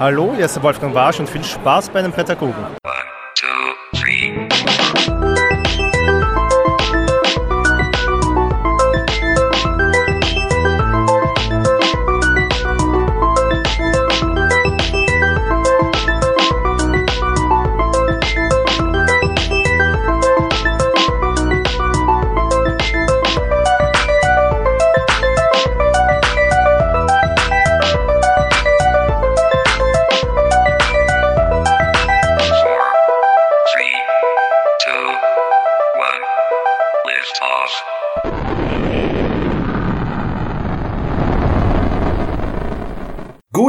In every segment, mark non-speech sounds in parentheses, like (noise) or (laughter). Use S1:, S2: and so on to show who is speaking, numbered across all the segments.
S1: Hallo, hier ist der Wolfgang Warsch und viel Spaß bei den Pädagogen. One, two, three.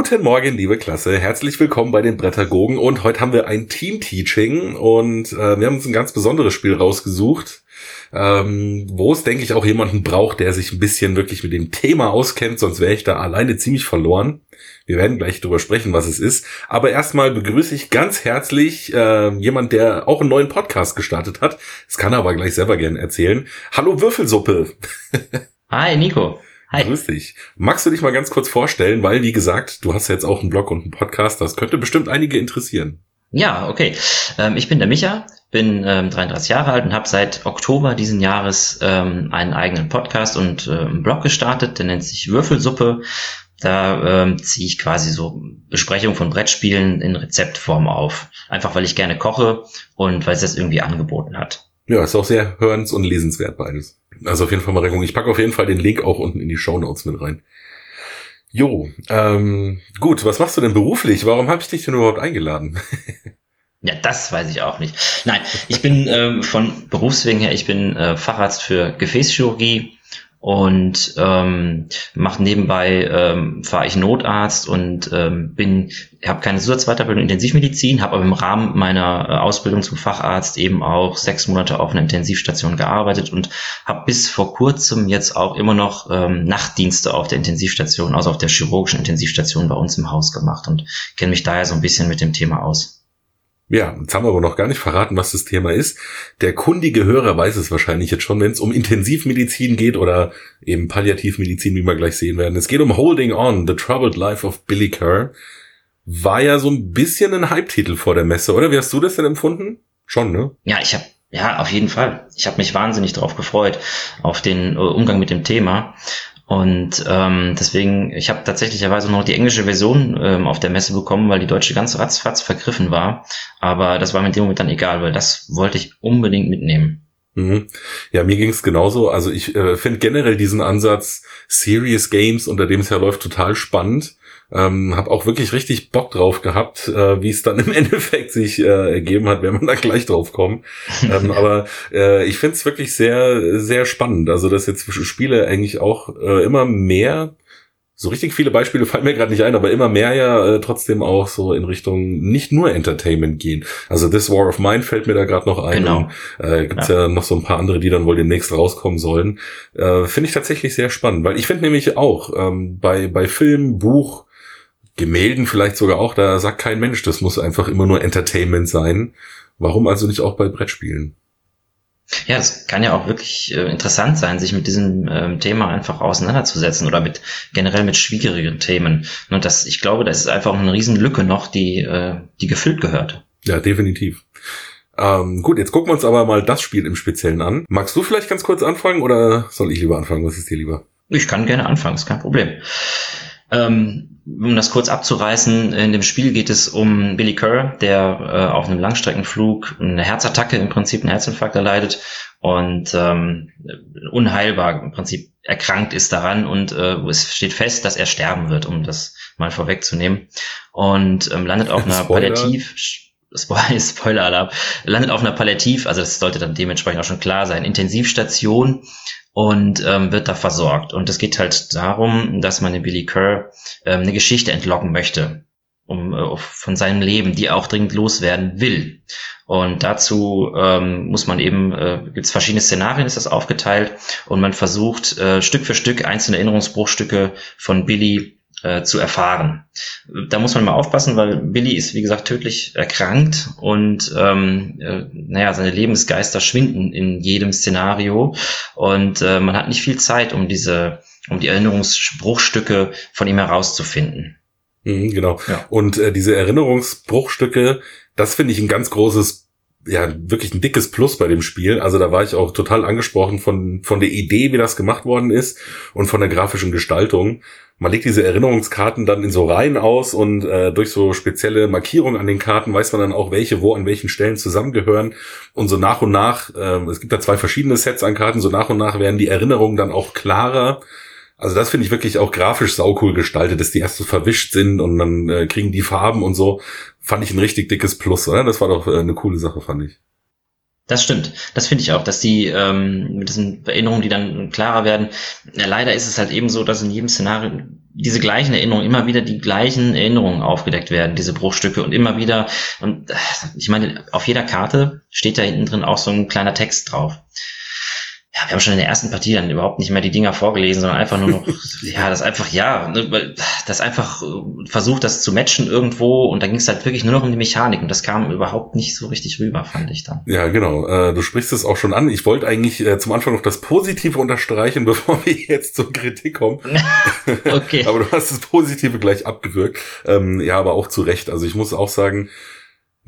S2: Guten Morgen, liebe Klasse. Herzlich willkommen bei den Brettagogen. Und heute haben wir ein Team-Teaching und äh, wir haben uns ein ganz besonderes Spiel rausgesucht, ähm, wo es, denke ich, auch jemanden braucht, der sich ein bisschen wirklich mit dem Thema auskennt, sonst wäre ich da alleine ziemlich verloren. Wir werden gleich drüber sprechen, was es ist. Aber erstmal begrüße ich ganz herzlich äh, jemand, der auch einen neuen Podcast gestartet hat. Das kann er aber gleich selber gerne erzählen. Hallo Würfelsuppe. (laughs)
S3: Hi, Nico.
S2: Hi. Grüß dich. Magst du dich mal ganz kurz vorstellen, weil, wie gesagt, du hast ja jetzt auch einen Blog und einen Podcast, das könnte bestimmt einige interessieren.
S3: Ja, okay. Ähm, ich bin der Micha, bin ähm, 33 Jahre alt und habe seit Oktober diesen Jahres ähm, einen eigenen Podcast und äh, einen Blog gestartet, der nennt sich Würfelsuppe. Da ähm, ziehe ich quasi so Besprechungen von Brettspielen in Rezeptform auf. Einfach weil ich gerne koche und weil es das irgendwie angeboten hat.
S2: Ja, ist auch sehr hörens- und lesenswert beides. Also auf jeden Fall mal Regung. Ich packe auf jeden Fall den Link auch unten in die Show Notes mit rein. Jo, ähm, gut, was machst du denn beruflich? Warum habe ich dich denn überhaupt eingeladen? (laughs)
S3: Ja, das weiß ich auch nicht. Nein, ich bin ähm, von Berufswegen her, ich bin äh, Facharzt für Gefäßchirurgie und ähm, mache nebenbei ähm, fahre ich Notarzt und ähm, bin habe keine Zusatzweiterbildung in Intensivmedizin, habe aber im Rahmen meiner äh, Ausbildung zum Facharzt eben auch sechs Monate auf einer Intensivstation gearbeitet und habe bis vor kurzem jetzt auch immer noch ähm, Nachtdienste auf der Intensivstation, also auf der chirurgischen Intensivstation bei uns im Haus gemacht und kenne mich daher so ein bisschen mit dem Thema aus.
S2: Ja, jetzt haben wir aber noch gar nicht verraten, was das Thema ist. Der kundige Hörer weiß es wahrscheinlich jetzt schon, wenn es um Intensivmedizin geht oder eben Palliativmedizin, wie wir gleich sehen werden. Es geht um Holding On, The Troubled Life of Billy Kerr. War ja so ein bisschen ein Hype-Titel vor der Messe, oder? Wie hast du das denn empfunden? Schon, ne?
S3: Ja, ich habe ja, auf jeden Fall. Ich habe mich wahnsinnig darauf gefreut, auf den äh, Umgang mit dem Thema. Und ähm, deswegen, ich habe tatsächlicherweise noch die englische Version ähm, auf der Messe bekommen, weil die deutsche ganz ratzfatz vergriffen war. Aber das war mir in dem Moment dann egal, weil das wollte ich unbedingt mitnehmen.
S2: Mhm. Ja, mir ging's genauso. Also ich äh, finde generell diesen Ansatz Serious Games, unter dem es ja läuft, total spannend. Ähm, habe auch wirklich richtig Bock drauf gehabt, äh, wie es dann (laughs) im Endeffekt sich äh, ergeben hat, wenn man da gleich drauf kommen. ähm, aber äh, ich finde es wirklich sehr, sehr spannend. Also dass jetzt Spiele eigentlich auch äh, immer mehr so richtig viele Beispiele fallen mir gerade nicht ein, aber immer mehr ja äh, trotzdem auch so in Richtung nicht nur Entertainment gehen. Also This War of Mine fällt mir da gerade noch ein.
S3: Genau.
S2: Äh, Gibt ja. ja. noch so ein paar andere, die dann wohl demnächst rauskommen sollen. Äh, finde ich tatsächlich sehr spannend, weil ich finde nämlich auch ähm, bei bei Film, Buch, Gemälden vielleicht sogar auch, da sagt kein Mensch, das muss einfach immer nur Entertainment sein. Warum also nicht auch bei Brettspielen?
S3: Ja, es kann ja auch wirklich äh, interessant sein, sich mit diesem ähm, Thema einfach auseinanderzusetzen oder mit generell mit schwierigen Themen. Und das, ich glaube, das ist einfach eine Riesenlücke noch, die, äh, die gefüllt gehört.
S2: Ja, definitiv. Ähm, gut, jetzt gucken wir uns aber mal das Spiel im Speziellen an. Magst du vielleicht ganz kurz anfangen oder soll ich lieber anfangen? Was ist dir lieber?
S3: Ich kann gerne anfangen, ist kein Problem. Ähm, um das kurz abzureißen, in dem Spiel geht es um Billy Kerr, der äh, auf einem Langstreckenflug eine Herzattacke, im Prinzip einen Herzinfarkt erleidet und ähm, unheilbar im Prinzip erkrankt ist daran und äh, es steht fest, dass er sterben wird, um das mal vorwegzunehmen. Und ähm, landet auf (laughs) einer Palliativ... (laughs) Spoiler-Alarm, landet auf einer Palliativ, also das sollte dann dementsprechend auch schon klar sein, Intensivstation und ähm, wird da versorgt. Und es geht halt darum, dass man den Billy Kerr ähm, eine Geschichte entlocken möchte um äh, von seinem Leben, die er auch dringend loswerden will. Und dazu ähm, muss man eben, äh, gibt es verschiedene Szenarien, ist das aufgeteilt, und man versucht äh, Stück für Stück einzelne Erinnerungsbruchstücke von Billy äh, zu erfahren. Da muss man mal aufpassen, weil Billy ist, wie gesagt, tödlich erkrankt und ähm, äh, naja, seine Lebensgeister schwinden in jedem Szenario und äh, man hat nicht viel Zeit, um diese, um die Erinnerungsbruchstücke von ihm herauszufinden.
S2: Mhm, genau. Ja. Und äh, diese Erinnerungsbruchstücke, das finde ich ein ganz großes ja, wirklich ein dickes Plus bei dem Spiel. Also da war ich auch total angesprochen von, von der Idee, wie das gemacht worden ist und von der grafischen Gestaltung. Man legt diese Erinnerungskarten dann in so Reihen aus und äh, durch so spezielle Markierungen an den Karten weiß man dann auch, welche wo an welchen Stellen zusammengehören. Und so nach und nach, äh, es gibt da zwei verschiedene Sets an Karten, so nach und nach werden die Erinnerungen dann auch klarer also das finde ich wirklich auch grafisch saucool gestaltet, dass die erst so verwischt sind und dann äh, kriegen die Farben und so. Fand ich ein richtig dickes Plus, oder? Das war doch äh, eine coole Sache, fand ich.
S3: Das stimmt. Das finde ich auch, dass die ähm, mit diesen Erinnerungen, die dann klarer werden. Ja, leider ist es halt eben so, dass in jedem Szenario diese gleichen Erinnerungen, immer wieder die gleichen Erinnerungen aufgedeckt werden, diese Bruchstücke und immer wieder. Und äh, ich meine, auf jeder Karte steht da hinten drin auch so ein kleiner Text drauf ja, wir haben schon in der ersten Partie dann überhaupt nicht mehr die Dinger vorgelesen, sondern einfach nur noch, (laughs) ja, das einfach, ja, ne, das einfach äh, versucht, das zu matchen irgendwo und dann ging es halt wirklich nur noch um die Mechanik und das kam überhaupt nicht so richtig rüber, fand ich dann.
S2: Ja, genau. Äh, du sprichst es auch schon an. Ich wollte eigentlich äh, zum Anfang noch das Positive unterstreichen, (laughs) bevor wir jetzt zur Kritik kommen. (laughs) okay. aber du hast das Positive gleich abgewürgt. Ähm, ja, aber auch zu Recht. Also ich muss auch sagen,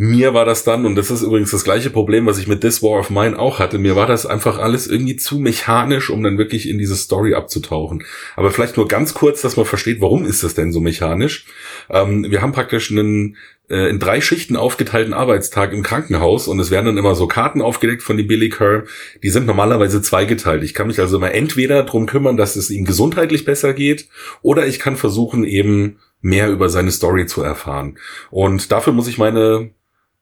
S2: mir war das dann, und das ist übrigens das gleiche Problem, was ich mit This War of Mine auch hatte, mir war das einfach alles irgendwie zu mechanisch, um dann wirklich in diese Story abzutauchen. Aber vielleicht nur ganz kurz, dass man versteht, warum ist das denn so mechanisch? Ähm, wir haben praktisch einen äh, in drei Schichten aufgeteilten Arbeitstag im Krankenhaus und es werden dann immer so Karten aufgedeckt von dem Billy Kerr. Die sind normalerweise zweigeteilt. Ich kann mich also immer entweder drum kümmern, dass es ihm gesundheitlich besser geht, oder ich kann versuchen, eben mehr über seine Story zu erfahren. Und dafür muss ich meine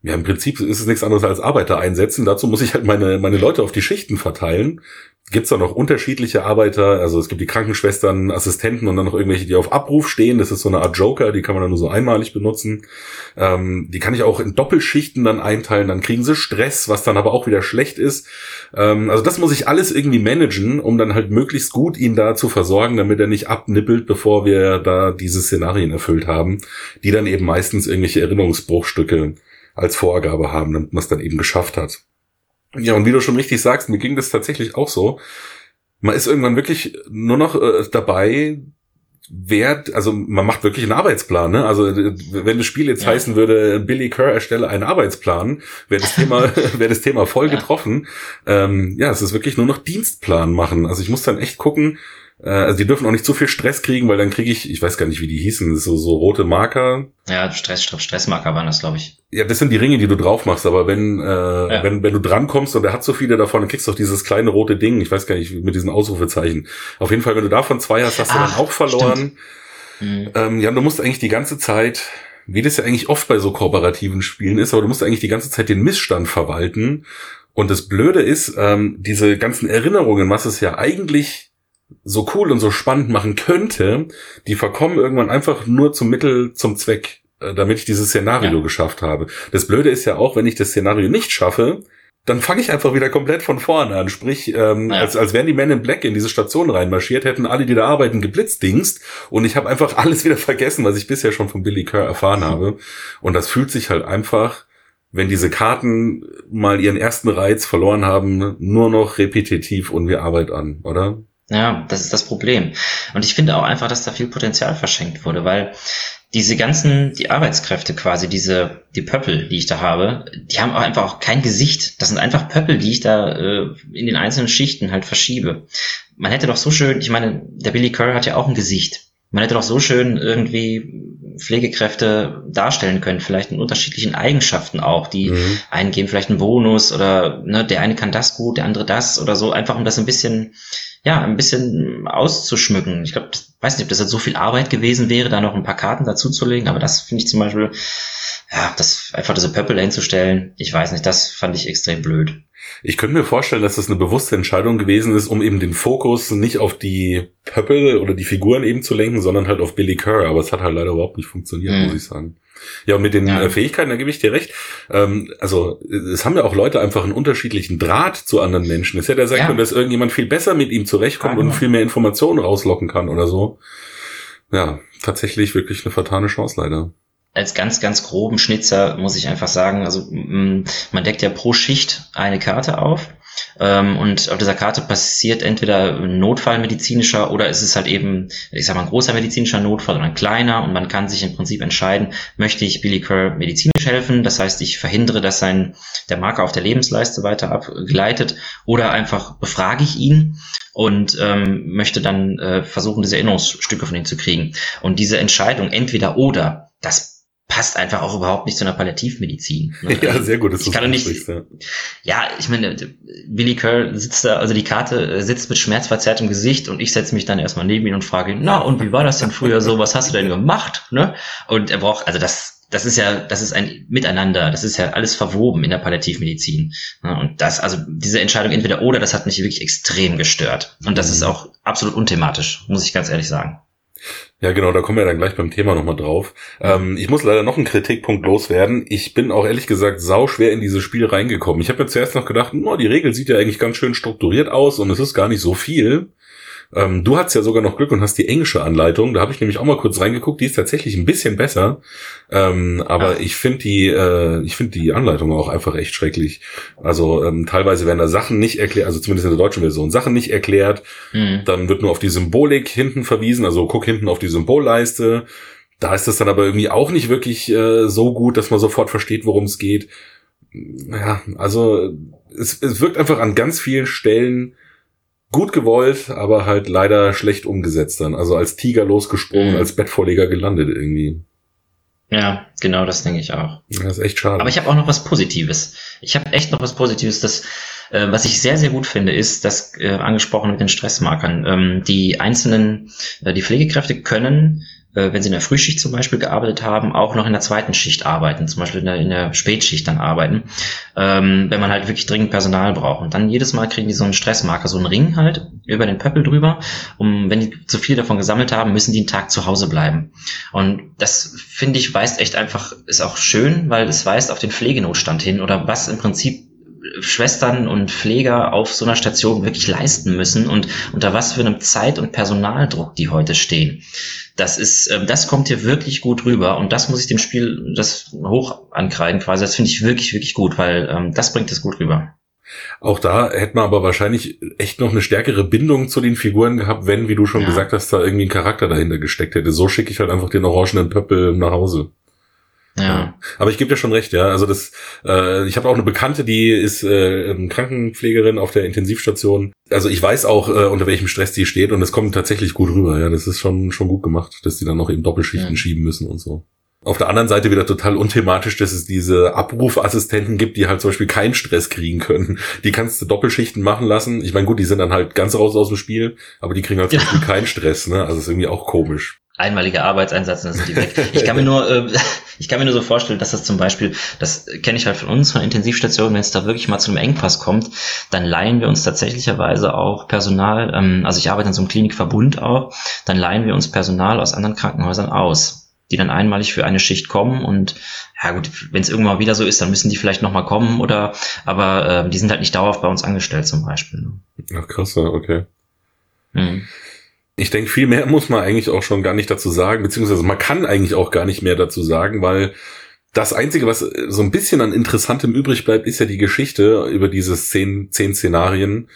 S2: ja, im Prinzip ist es nichts anderes als Arbeiter einsetzen. Dazu muss ich halt meine, meine Leute auf die Schichten verteilen. Gibt's da noch unterschiedliche Arbeiter, also es gibt die Krankenschwestern, Assistenten und dann noch irgendwelche, die auf Abruf stehen. Das ist so eine Art Joker, die kann man dann nur so einmalig benutzen. Ähm, die kann ich auch in Doppelschichten dann einteilen, dann kriegen sie Stress, was dann aber auch wieder schlecht ist. Ähm, also das muss ich alles irgendwie managen, um dann halt möglichst gut ihn da zu versorgen, damit er nicht abnippelt, bevor wir da diese Szenarien erfüllt haben, die dann eben meistens irgendwelche Erinnerungsbruchstücke als Vorgabe haben, damit man es dann eben geschafft hat. Ja, und wie du schon richtig sagst, mir ging das tatsächlich auch so. Man ist irgendwann wirklich nur noch äh, dabei, wert, also man macht wirklich einen Arbeitsplan, ne? Also wenn das Spiel jetzt ja. heißen würde, Billy Kerr erstelle einen Arbeitsplan, wäre das Thema, (laughs) wäre das Thema voll ja. getroffen. Ähm, ja, es ist wirklich nur noch Dienstplan machen. Also ich muss dann echt gucken, äh, also die dürfen auch nicht zu viel Stress kriegen, weil dann kriege ich, ich weiß gar nicht, wie die hießen, so, so rote Marker.
S3: Ja, Stress, Stressmarker waren das, glaube ich.
S2: Ja, das sind die Ringe, die du drauf machst, aber wenn, äh, ja. wenn, wenn du drankommst und der hat so viele davon, dann kriegst du auch dieses kleine rote Ding, ich weiß gar nicht, mit diesen Ausrufezeichen. Auf jeden Fall, wenn du davon zwei hast, hast du Ach, dann auch verloren. Mhm. Ähm, ja, du musst eigentlich die ganze Zeit, wie das ja eigentlich oft bei so kooperativen Spielen ist, aber du musst eigentlich die ganze Zeit den Missstand verwalten. Und das Blöde ist, ähm, diese ganzen Erinnerungen, was es ja eigentlich so cool und so spannend machen könnte, die verkommen irgendwann einfach nur zum Mittel zum Zweck, äh, damit ich dieses Szenario ja. geschafft habe. Das Blöde ist ja auch, wenn ich das Szenario nicht schaffe, dann fange ich einfach wieder komplett von vorne an. Sprich, ähm, ja. als, als wären die Men in Black in diese Station reinmarschiert, hätten alle, die da arbeiten, geblitzdingst und ich habe einfach (laughs) alles wieder vergessen, was ich bisher schon von Billy Kerr erfahren habe. Und das fühlt sich halt einfach, wenn diese Karten mal ihren ersten Reiz verloren haben, nur noch repetitiv und wie Arbeit an, oder?
S3: Ja, das ist das Problem. Und ich finde auch einfach, dass da viel Potenzial verschenkt wurde, weil diese ganzen, die Arbeitskräfte quasi, diese, die Pöppel, die ich da habe, die haben auch einfach auch kein Gesicht. Das sind einfach Pöppel, die ich da äh, in den einzelnen Schichten halt verschiebe. Man hätte doch so schön, ich meine, der Billy Kerr hat ja auch ein Gesicht. Man hätte doch so schön irgendwie Pflegekräfte darstellen können, vielleicht in unterschiedlichen Eigenschaften auch. Die mhm. einen geben vielleicht einen Bonus oder ne, der eine kann das gut, der andere das oder so, einfach um das ein bisschen ja, ein bisschen auszuschmücken. Ich glaube, weiß nicht, ob das jetzt so viel Arbeit gewesen wäre, da noch ein paar Karten dazuzulegen, aber das finde ich zum Beispiel, ja, das einfach diese Pöppel hinzustellen, ich weiß nicht, das fand ich extrem blöd.
S2: Ich könnte mir vorstellen, dass das eine bewusste Entscheidung gewesen ist, um eben den Fokus nicht auf die Pöppel oder die Figuren eben zu lenken, sondern halt auf Billy Kerr. Aber es hat halt leider überhaupt nicht funktioniert, mhm. muss ich sagen. Ja, und mit den ja. Äh, Fähigkeiten, da gebe ich dir recht. Ähm, also es haben ja auch Leute einfach einen unterschiedlichen Draht zu anderen Menschen. Es hätte ja sein ja. können, dass irgendjemand viel besser mit ihm zurechtkommt ja, genau. und viel mehr Informationen rauslocken kann oder so. Ja, tatsächlich wirklich eine vertane Chance leider
S3: als ganz, ganz groben Schnitzer muss ich einfach sagen, also man deckt ja pro Schicht eine Karte auf und auf dieser Karte passiert entweder ein Notfall medizinischer oder ist es halt eben, ich sag mal, ein großer medizinischer Notfall oder ein kleiner und man kann sich im Prinzip entscheiden, möchte ich Billy Kerr medizinisch helfen, das heißt, ich verhindere, dass sein, der Marker auf der Lebensleiste weiter abgleitet oder einfach befrage ich ihn und ähm, möchte dann äh, versuchen, diese Erinnerungsstücke von ihm zu kriegen. Und diese Entscheidung entweder oder, das passt einfach auch überhaupt nicht zu einer Palliativmedizin.
S2: Ne? (laughs) Ja, sehr gut.
S3: Ich kann nicht, ja. ja, ich meine, Billy Curl sitzt da, also die Karte äh, sitzt mit schmerzverzerrtem Gesicht und ich setze mich dann erstmal neben ihn und frage ihn, na, und wie war das denn früher so? Was hast du denn gemacht? Ne? Und er braucht, also das, das ist ja, das ist ein Miteinander, das ist ja alles verwoben in der Palliativmedizin. Und das, also diese Entscheidung entweder oder, das hat mich wirklich extrem gestört. Und das ist mhm. auch absolut unthematisch, muss ich ganz ehrlich sagen.
S2: Ja, genau, da kommen wir dann gleich beim Thema nochmal drauf. Ähm, ich muss leider noch einen Kritikpunkt loswerden. Ich bin auch ehrlich gesagt sau schwer in dieses Spiel reingekommen. Ich habe mir zuerst noch gedacht, oh, die Regel sieht ja eigentlich ganz schön strukturiert aus und es ist gar nicht so viel. Ähm, du hast ja sogar noch Glück und hast die englische Anleitung. Da habe ich nämlich auch mal kurz reingeguckt. Die ist tatsächlich ein bisschen besser. Ähm, aber Ach. ich finde die, äh, ich finde die Anleitung auch einfach echt schrecklich. Also ähm, teilweise werden da Sachen nicht erklärt, also zumindest in der deutschen Version Sachen nicht erklärt. Mhm. Dann wird nur auf die Symbolik hinten verwiesen. Also guck hinten auf die Symbolleiste. Da ist das dann aber irgendwie auch nicht wirklich äh, so gut, dass man sofort versteht, worum es geht. Ja, also es, es wirkt einfach an ganz vielen Stellen gut gewollt, aber halt leider schlecht umgesetzt dann. Also als Tiger losgesprungen, mhm. als Bettvorleger gelandet irgendwie.
S3: Ja, genau, das denke ich auch.
S2: Das ist echt schade.
S3: Aber ich habe auch noch was Positives. Ich habe echt noch was Positives. Das, äh, was ich sehr, sehr gut finde, ist, das äh, angesprochen mit den Stressmarkern. Ähm, die einzelnen, äh, die Pflegekräfte können wenn sie in der Frühschicht zum Beispiel gearbeitet haben, auch noch in der zweiten Schicht arbeiten, zum Beispiel in der, in der Spätschicht dann arbeiten, ähm, wenn man halt wirklich dringend Personal braucht. Und dann jedes Mal kriegen die so einen Stressmarker, so einen Ring halt über den Pöppel drüber. Um, wenn die zu viel davon gesammelt haben, müssen die einen Tag zu Hause bleiben. Und das finde ich weist echt einfach, ist auch schön, weil es weist auf den Pflegenotstand hin oder was im Prinzip Schwestern und Pfleger auf so einer Station wirklich leisten müssen und unter was für einem Zeit- und Personaldruck die heute stehen. Das ist, ähm, das kommt hier wirklich gut rüber und das muss ich dem Spiel das hoch ankreiden quasi. Das finde ich wirklich, wirklich gut, weil ähm, das bringt es gut rüber.
S2: Auch da hätte man aber wahrscheinlich echt noch eine stärkere Bindung zu den Figuren gehabt, wenn, wie du schon ja. gesagt hast, da irgendwie ein Charakter dahinter gesteckt hätte. So schicke ich halt einfach den orangenen Pöppel nach Hause. Ja. Aber ich gebe dir schon recht, ja. Also das, äh, ich habe auch eine Bekannte, die ist äh, Krankenpflegerin auf der Intensivstation. Also ich weiß auch, äh, unter welchem Stress die steht und es kommt tatsächlich gut rüber. Ja, das ist schon schon gut gemacht, dass die dann noch eben Doppelschichten ja. schieben müssen und so. Auf der anderen Seite wieder total unthematisch, dass es diese Abrufassistenten gibt, die halt zum Beispiel keinen Stress kriegen können. Die kannst du Doppelschichten machen lassen. Ich meine, gut, die sind dann halt ganz raus aus dem Spiel, aber die kriegen halt zum ja. Beispiel keinen Stress. Ne? Also ist irgendwie auch komisch
S3: einmaliger Arbeitseinsatz dann sind die weg. Ich kann mir nur, äh, ich kann mir nur so vorstellen, dass das zum Beispiel, das kenne ich halt von uns von Intensivstationen, wenn es da wirklich mal zu einem Engpass kommt, dann leihen wir uns tatsächlicherweise auch Personal, ähm, also ich arbeite in so einem Klinikverbund auch, dann leihen wir uns Personal aus anderen Krankenhäusern aus, die dann einmalig für eine Schicht kommen und ja gut, wenn es irgendwann mal wieder so ist, dann müssen die vielleicht nochmal kommen oder, aber äh, die sind halt nicht dauerhaft bei uns angestellt zum Beispiel. Ne?
S2: Ach krass, okay. Mhm. Ich denke, viel mehr muss man eigentlich auch schon gar nicht dazu sagen, beziehungsweise man kann eigentlich auch gar nicht mehr dazu sagen, weil das Einzige, was so ein bisschen an Interessantem übrig bleibt, ist ja die Geschichte über diese zehn, zehn Szenarien.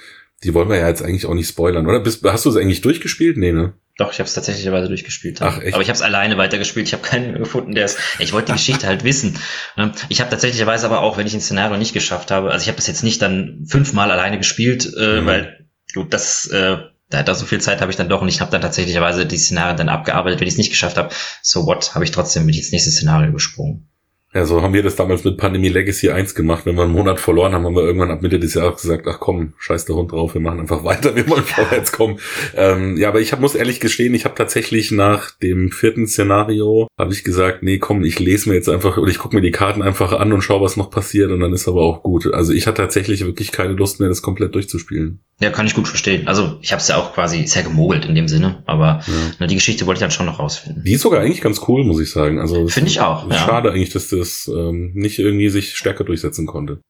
S2: Die wollen wir ja jetzt eigentlich auch nicht spoilern, oder? Bist, hast du es eigentlich durchgespielt? Nee, ne?
S3: Doch, ich habe es tatsächlicherweise durchgespielt. Ach, echt? Aber ich habe es alleine weitergespielt. Ich habe keinen gefunden, der es. Ich wollte die Geschichte halt wissen. Ne? Ich habe tatsächlicherweise aber auch, wenn ich ein Szenario nicht geschafft habe, also ich habe das jetzt nicht dann fünfmal alleine gespielt, äh, mhm. weil gut, das äh, da, da so viel Zeit habe ich dann doch und ich habe dann tatsächlicherweise die Szenarien dann abgearbeitet. Wenn ich es nicht geschafft habe, so what, habe ich trotzdem mit ins nächste Szenario gesprungen.
S2: Ja, so haben wir das damals mit Pandemie Legacy 1 gemacht. Wenn wir einen Monat verloren haben, haben wir irgendwann ab Mitte des Jahres gesagt, ach komm, scheiß der Hund drauf, wir machen einfach weiter, wir wollen (laughs) vorwärts kommen. Ähm, ja, aber ich hab, muss ehrlich gestehen, ich habe tatsächlich nach dem vierten Szenario, habe ich gesagt, nee, komm, ich lese mir jetzt einfach, oder ich gucke mir die Karten einfach an und schaue, was noch passiert und dann ist aber auch gut. Also ich hatte tatsächlich wirklich keine Lust mehr, das komplett durchzuspielen.
S3: Ja, kann ich gut verstehen. Also ich habe es ja auch quasi sehr gemogelt in dem Sinne, aber ja. na, die Geschichte wollte ich dann schon noch rausfinden.
S2: Die ist sogar eigentlich ganz cool, muss ich sagen. Also
S3: finde ich auch.
S2: Ja. Schade eigentlich, dass das ähm, nicht irgendwie sich stärker durchsetzen konnte.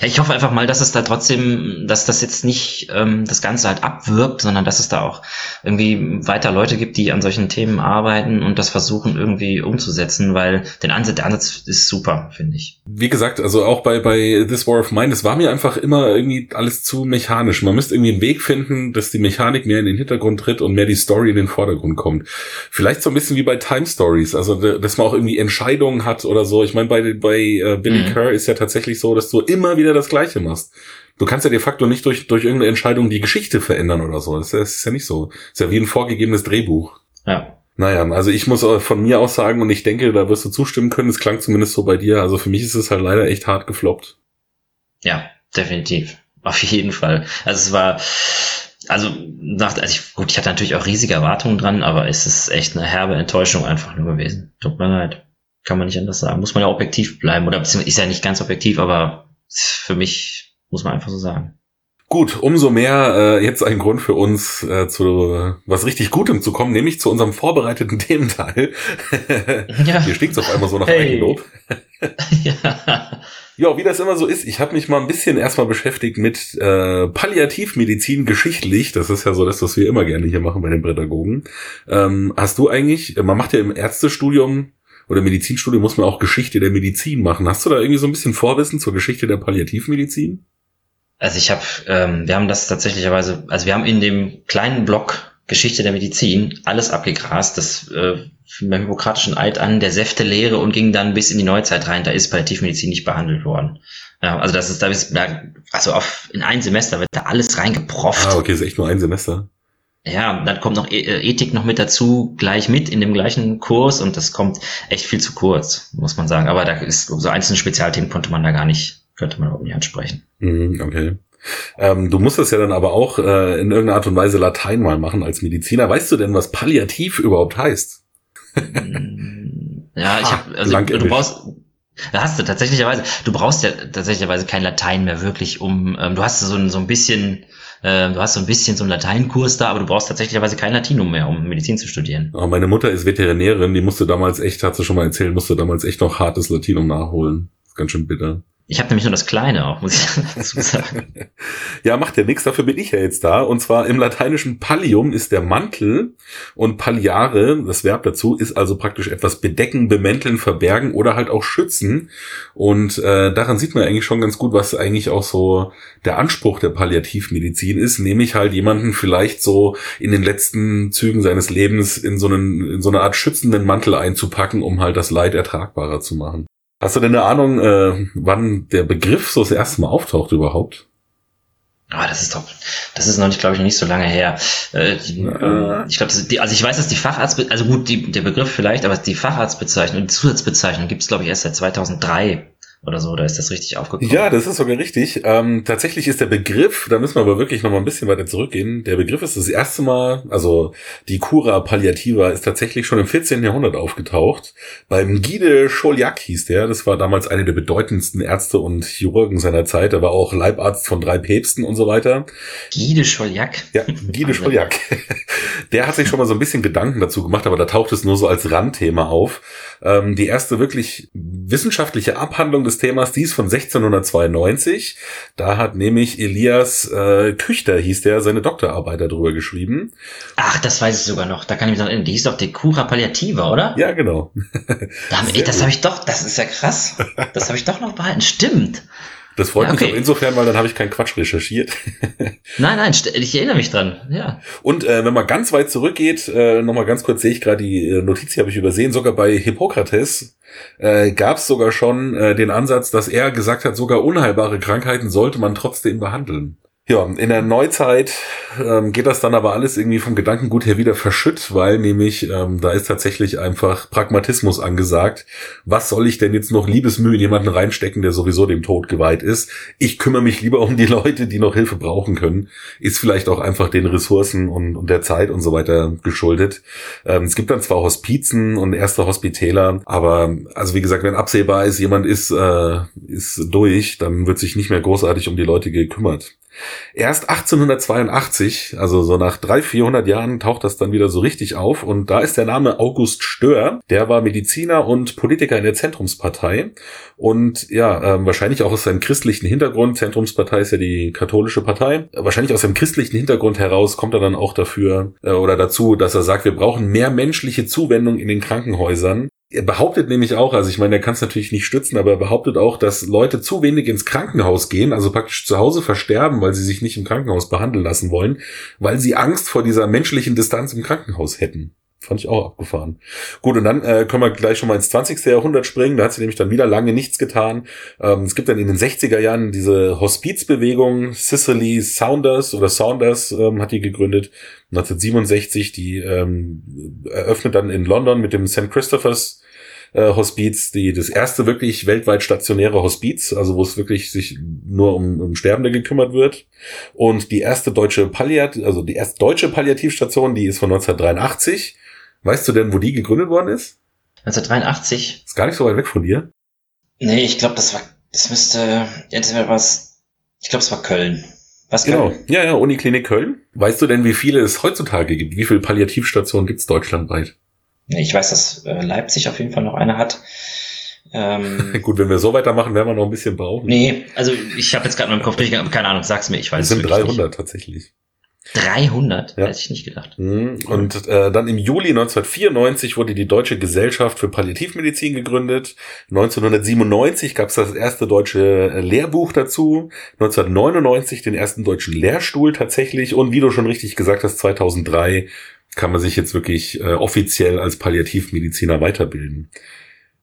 S3: Ja, ich hoffe einfach mal, dass es da trotzdem, dass das jetzt nicht ähm, das Ganze halt abwirbt, sondern dass es da auch irgendwie weiter Leute gibt, die an solchen Themen arbeiten und das versuchen irgendwie umzusetzen, weil den Ansatz, der Ansatz ist super, finde ich.
S2: Wie gesagt, also auch bei, bei This War of Mine, es war mir einfach immer irgendwie alles zu mechanisch. Man müsste irgendwie einen Weg finden, dass die Mechanik mehr in den Hintergrund tritt und mehr die Story in den Vordergrund kommt. Vielleicht so ein bisschen wie bei Time Stories, also dass man auch irgendwie Entscheidungen hat oder so. Ich meine, bei, bei äh, Billy mhm. Kerr ist ja tatsächlich so, dass du immer wieder das Gleiche machst. Du kannst ja de facto nicht durch, durch irgendeine Entscheidung die Geschichte verändern oder so. Das ist, das ist ja nicht so. Das ist ja wie ein vorgegebenes Drehbuch.
S3: Ja.
S2: Naja, also ich muss von mir aus sagen, und ich denke, da wirst du zustimmen können, es klang zumindest so bei dir. Also für mich ist es halt leider echt hart gefloppt.
S3: Ja, definitiv. Auf jeden Fall. Also es war, also nach, also ich, gut, ich hatte natürlich auch riesige Erwartungen dran, aber es ist echt eine herbe Enttäuschung einfach nur gewesen. Tut mir leid. Kann man nicht anders sagen. Muss man ja objektiv bleiben. Oder beziehungsweise ist ja nicht ganz objektiv, aber für mich muss man einfach so sagen.
S2: Gut, umso mehr äh, jetzt ein Grund für uns äh, zu was richtig Gutem zu kommen, nämlich zu unserem vorbereiteten (laughs) Thementeil. ja. Hier stinkt's auf einmal so nach hey. Eigenlob. (laughs) ja. ja, wie das immer so ist, ich habe mich mal ein bisschen erstmal beschäftigt mit äh, Palliativmedizin geschichtlich. Das ist ja so das, was wir immer gerne hier machen bei den Pädagogen. Ähm, hast du eigentlich, man macht ja im Ärztestudium oder Medizinstudium muss man auch Geschichte der Medizin machen. Hast du da irgendwie so ein bisschen Vorwissen zur Geschichte der Palliativmedizin?
S3: Also ich habe, ähm, wir haben das tatsächlicherweise, also wir haben in dem kleinen Block Geschichte der Medizin alles abgegrast, das äh, beim Hippokratischen Eid an der Säftelehre und ging dann bis in die Neuzeit rein. Da ist Palliativmedizin nicht behandelt worden. Ja, also das ist, da ist, also auf, in ein Semester wird da alles reingeprofft.
S2: Ah, okay, ist echt nur ein Semester.
S3: Ja, dann kommt noch e-, äh, Ethik noch mit dazu, gleich mit in dem gleichen Kurs und das kommt echt viel zu kurz, muss man sagen. Aber da ist so einzelne Spezialthemen konnte man da gar nicht, könnte man überhaupt nicht ansprechen.
S2: Mhm, okay. Ähm, du musst das ja dann aber auch äh, in irgendeiner Art und Weise Latein mal machen als Mediziner. Weißt du denn, was Palliativ überhaupt heißt?
S3: ja, ich habe also du brauchst da hast du tatsächlicherweise, du brauchst ja tatsächlicherweise kein Latein mehr wirklich, um ähm, du hast so ein, so ein bisschen äh, du hast so ein bisschen so einen Lateinkurs da, aber du brauchst tatsächlicherweise kein Latinum mehr, um Medizin zu studieren.
S2: Oh, meine Mutter ist Veterinärin, die musste damals echt, hat sie schon mal erzählt, musste damals echt noch hartes Latinum nachholen. ganz schön bitter.
S3: Ich habe nämlich nur das Kleine auch, muss ich (laughs) dazu sagen. (laughs)
S2: ja, macht ja nichts, dafür bin ich ja jetzt da. Und zwar im lateinischen Pallium ist der Mantel und Palliare, das Verb dazu, ist also praktisch etwas bedecken, bemänteln, verbergen oder halt auch schützen. Und äh, daran sieht man eigentlich schon ganz gut, was eigentlich auch so der Anspruch der Palliativmedizin ist, nämlich halt jemanden vielleicht so in den letzten Zügen seines Lebens in so, einen, in so eine Art schützenden Mantel einzupacken, um halt das Leid ertragbarer zu machen. Hast du denn eine Ahnung, äh, wann der Begriff so das erste Mal auftaucht überhaupt?
S3: Ah, das ist doch, das ist noch nicht, glaube ich, noch nicht so lange her. Äh, die, äh, ich glaube, also ich weiß, dass die Facharzt, also gut, die, der Begriff vielleicht, aber die Facharztbezeichnung, die Zusatzbezeichnung gibt es, glaube ich, erst seit 2003 oder so, da ist das richtig aufgekommen.
S2: Ja, das ist sogar richtig. Ähm, tatsächlich ist der Begriff, da müssen wir aber wirklich noch mal ein bisschen weiter zurückgehen. Der Begriff ist das erste Mal, also die Cura Palliativa ist tatsächlich schon im 14. Jahrhundert aufgetaucht. Beim Guide Chauliac hieß der, das war damals einer der bedeutendsten Ärzte und Chirurgen seiner Zeit. Er war auch Leibarzt von drei Päpsten und so weiter.
S3: Guide Chauliac?
S2: Ja, Guide Chauliac. (laughs) Der hat sich schon mal so ein bisschen Gedanken dazu gemacht, aber da taucht es nur so als Randthema auf. Ähm, die erste wirklich wissenschaftliche Abhandlung des Themas, die ist von 1692. Da hat nämlich Elias äh, Küchter, hieß der, seine Doktorarbeit darüber geschrieben.
S3: Ach, das weiß ich sogar noch. Da kann ich mich noch erinnern. Die hieß doch die Cura Palliativa, oder?
S2: Ja, genau.
S3: Da, ey, das habe ich doch, das ist ja krass. Das habe ich doch noch behalten. Stimmt.
S2: Das freut ja, okay. mich auch insofern, weil dann habe ich keinen Quatsch recherchiert. (laughs)
S3: nein, nein, ich erinnere mich dran, ja.
S2: Und äh, wenn man ganz weit zurückgeht, äh, nochmal ganz kurz sehe ich gerade die äh, Notiz, die habe ich übersehen, sogar bei Hippokrates äh, gab es sogar schon äh, den Ansatz, dass er gesagt hat, sogar unheilbare Krankheiten sollte man trotzdem behandeln. Ja, in der Neuzeit ähm, geht das dann aber alles irgendwie vom Gedankengut her wieder verschütt, weil nämlich ähm, da ist tatsächlich einfach Pragmatismus angesagt. Was soll ich denn jetzt noch Liebesmühe in jemanden reinstecken, der sowieso dem Tod geweiht ist? Ich kümmere mich lieber um die Leute, die noch Hilfe brauchen können. Ist vielleicht auch einfach den Ressourcen und, und der Zeit und so weiter geschuldet. Ähm, es gibt dann zwar Hospizen und erste Hospitäler, aber also wie gesagt, wenn absehbar ist, jemand ist, äh, ist durch, dann wird sich nicht mehr großartig um die Leute gekümmert. Erst 1882, also so nach drei, 400 Jahren, taucht das dann wieder so richtig auf. Und da ist der Name August Stör. Der war Mediziner und Politiker in der Zentrumspartei. Und ja, äh, wahrscheinlich auch aus seinem christlichen Hintergrund. Zentrumspartei ist ja die katholische Partei. Wahrscheinlich aus seinem christlichen Hintergrund heraus kommt er dann auch dafür äh, oder dazu, dass er sagt, wir brauchen mehr menschliche Zuwendung in den Krankenhäusern. Er behauptet nämlich auch, also ich meine, er kann es natürlich nicht stützen, aber er behauptet auch, dass Leute zu wenig ins Krankenhaus gehen, also praktisch zu Hause versterben, weil sie sich nicht im Krankenhaus behandeln lassen wollen, weil sie Angst vor dieser menschlichen Distanz im Krankenhaus hätten. Fand ich auch abgefahren. Gut, und dann äh, können wir gleich schon mal ins 20. Jahrhundert springen. Da hat sich nämlich dann wieder lange nichts getan. Ähm, es gibt dann in den 60er Jahren diese Hospizbewegung. Cicely Saunders oder Saunders ähm, hat die gegründet. 1967. Die ähm, eröffnet dann in London mit dem St. Christopher's äh, Hospiz, die das erste wirklich weltweit stationäre Hospiz, also wo es wirklich sich nur um, um Sterbende gekümmert wird. Und die erste deutsche Palliat, also die erste deutsche Palliativstation, die ist von 1983. Weißt du denn, wo die gegründet worden ist?
S3: 1983?
S2: Ist gar nicht so weit weg von dir.
S3: Nee, ich glaube, das war, das müsste, jetzt wäre was, ich glaube, es war Köln.
S2: Was genau. Köln? Ja, ja, Uniklinik Köln. Weißt du denn, wie viele es heutzutage gibt? Wie viele Palliativstationen gibt es deutschlandweit?
S3: Ich weiß, dass äh, Leipzig auf jeden Fall noch eine hat.
S2: Ähm, (laughs) Gut, wenn wir so weitermachen, werden wir noch ein bisschen brauchen.
S3: Nee, also ich habe jetzt gerade meinen Kopf durchgegangen, keine Ahnung, sag's mir, ich weiß
S2: es sind 300 nicht. tatsächlich.
S3: 300? Ja. Hätte ich nicht gedacht.
S2: Mhm. Und äh, dann im Juli 1994 wurde die Deutsche Gesellschaft für Palliativmedizin gegründet. 1997 gab es das erste deutsche äh, Lehrbuch dazu. 1999 den ersten deutschen Lehrstuhl tatsächlich. Und wie du schon richtig gesagt hast, 2003 kann man sich jetzt wirklich äh, offiziell als Palliativmediziner weiterbilden.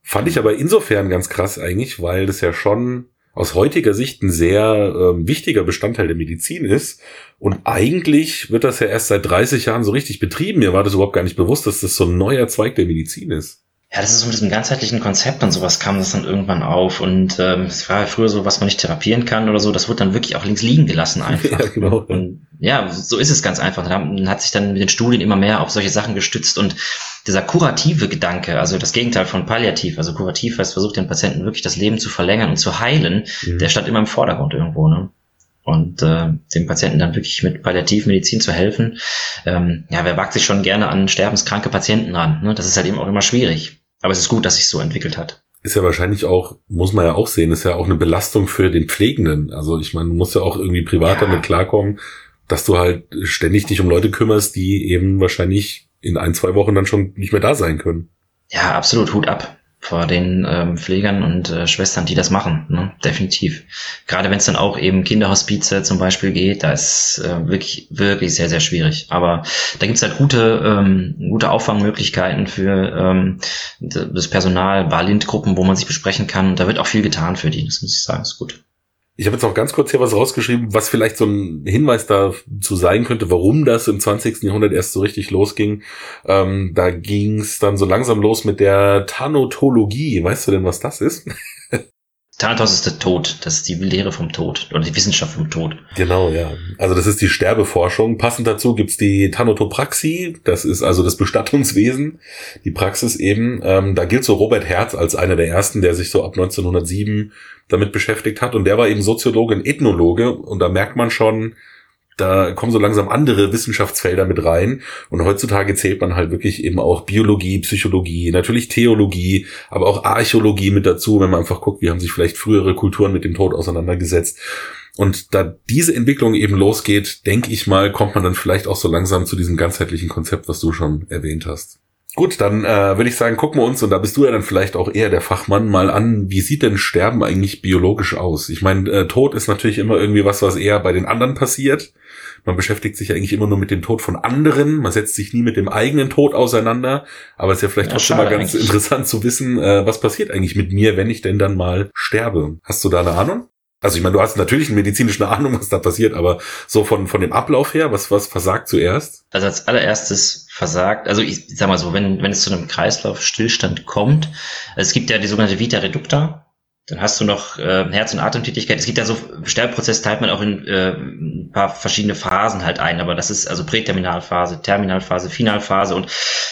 S2: Fand ich aber insofern ganz krass eigentlich, weil das ja schon aus heutiger Sicht ein sehr äh, wichtiger Bestandteil der Medizin ist. Und eigentlich wird das ja erst seit 30 Jahren so richtig betrieben. Mir war das überhaupt gar nicht bewusst, dass das so ein neuer Zweig der Medizin ist.
S3: Ja, das ist so mit diesem ganzheitlichen Konzept und sowas kam das dann irgendwann auf. Und ähm, es war ja früher so, was man nicht therapieren kann oder so, das wurde dann wirklich auch links liegen gelassen (laughs) einfach. ja, genau. Und ja, so ist es ganz einfach. Man hat sich dann mit den Studien immer mehr auf solche Sachen gestützt und dieser kurative Gedanke, also das Gegenteil von palliativ, also kurativ heißt, versucht den Patienten wirklich das Leben zu verlängern und zu heilen, mhm. der stand immer im Vordergrund irgendwo. Ne? Und äh, dem Patienten dann wirklich mit Palliativmedizin zu helfen. Ähm, ja, wer wagt sich schon gerne an sterbenskranke Patienten ran? Ne? Das ist halt eben auch immer schwierig. Aber es ist gut, dass sich so entwickelt hat
S2: ist ja wahrscheinlich auch, muss man ja auch sehen, ist ja auch eine Belastung für den Pflegenden. Also ich meine, du musst ja auch irgendwie privat ja. damit klarkommen, dass du halt ständig dich um Leute kümmerst, die eben wahrscheinlich in ein, zwei Wochen dann schon nicht mehr da sein können.
S3: Ja, absolut, Hut ab vor den ähm, Pflegern und äh, Schwestern, die das machen, ne? definitiv. Gerade wenn es dann auch eben Kinderhospize zum Beispiel geht, da ist äh, wirklich, wirklich sehr, sehr schwierig. Aber da gibt's halt gute, ähm, gute Auffangmöglichkeiten für ähm, das Personal, Balint-Gruppen, wo man sich besprechen kann. Und da wird auch viel getan für die, das muss ich sagen, ist gut.
S2: Ich habe jetzt auch ganz kurz hier was rausgeschrieben, was vielleicht so ein Hinweis dazu sein könnte, warum das im 20. Jahrhundert erst so richtig losging. Ähm, da ging es dann so langsam los mit der Thanatologie. Weißt du denn, was das ist? (laughs)
S3: Thanatos ist der Tod, das ist die Lehre vom Tod oder die Wissenschaft vom Tod.
S2: Genau, ja. Also das ist die Sterbeforschung. Passend dazu gibt's die Thanatopraxie, das ist also das Bestattungswesen, die Praxis eben. Ähm, da gilt so Robert Herz als einer der ersten, der sich so ab 1907 damit beschäftigt hat. Und der war eben Soziologe und Ethnologe. Und da merkt man schon, da kommen so langsam andere Wissenschaftsfelder mit rein. Und heutzutage zählt man halt wirklich eben auch Biologie, Psychologie, natürlich Theologie, aber auch Archäologie mit dazu, wenn man einfach guckt, wie haben sich vielleicht frühere Kulturen mit dem Tod auseinandergesetzt. Und da diese Entwicklung eben losgeht, denke ich mal, kommt man dann vielleicht auch so langsam zu diesem ganzheitlichen Konzept, was du schon erwähnt hast. Gut, dann äh, würde ich sagen, gucken wir uns, und da bist du ja dann vielleicht auch eher der Fachmann, mal an, wie sieht denn Sterben eigentlich biologisch aus? Ich meine, äh, Tod ist natürlich immer irgendwie was, was eher bei den anderen passiert. Man beschäftigt sich ja eigentlich immer nur mit dem Tod von anderen. Man setzt sich nie mit dem eigenen Tod auseinander. Aber es ist ja vielleicht ja, trotzdem mal ganz eigentlich. interessant zu wissen, äh, was passiert eigentlich mit mir, wenn ich denn dann mal sterbe. Hast du da eine Ahnung? Also ich meine, du hast natürlich eine medizinische (laughs) Ahnung, was da passiert, aber so von, von dem Ablauf her, was, was versagt zuerst?
S3: Also als allererstes versagt, also ich sag mal so, wenn, wenn es zu einem Kreislaufstillstand kommt, es gibt ja die sogenannte Vita Reducta, dann hast du noch äh, Herz- und Atemtätigkeit. Es gibt ja so, Sterbeprozess teilt man auch in äh, ein paar verschiedene Phasen halt ein, aber das ist also Präterminalphase, Terminalphase, Finalphase und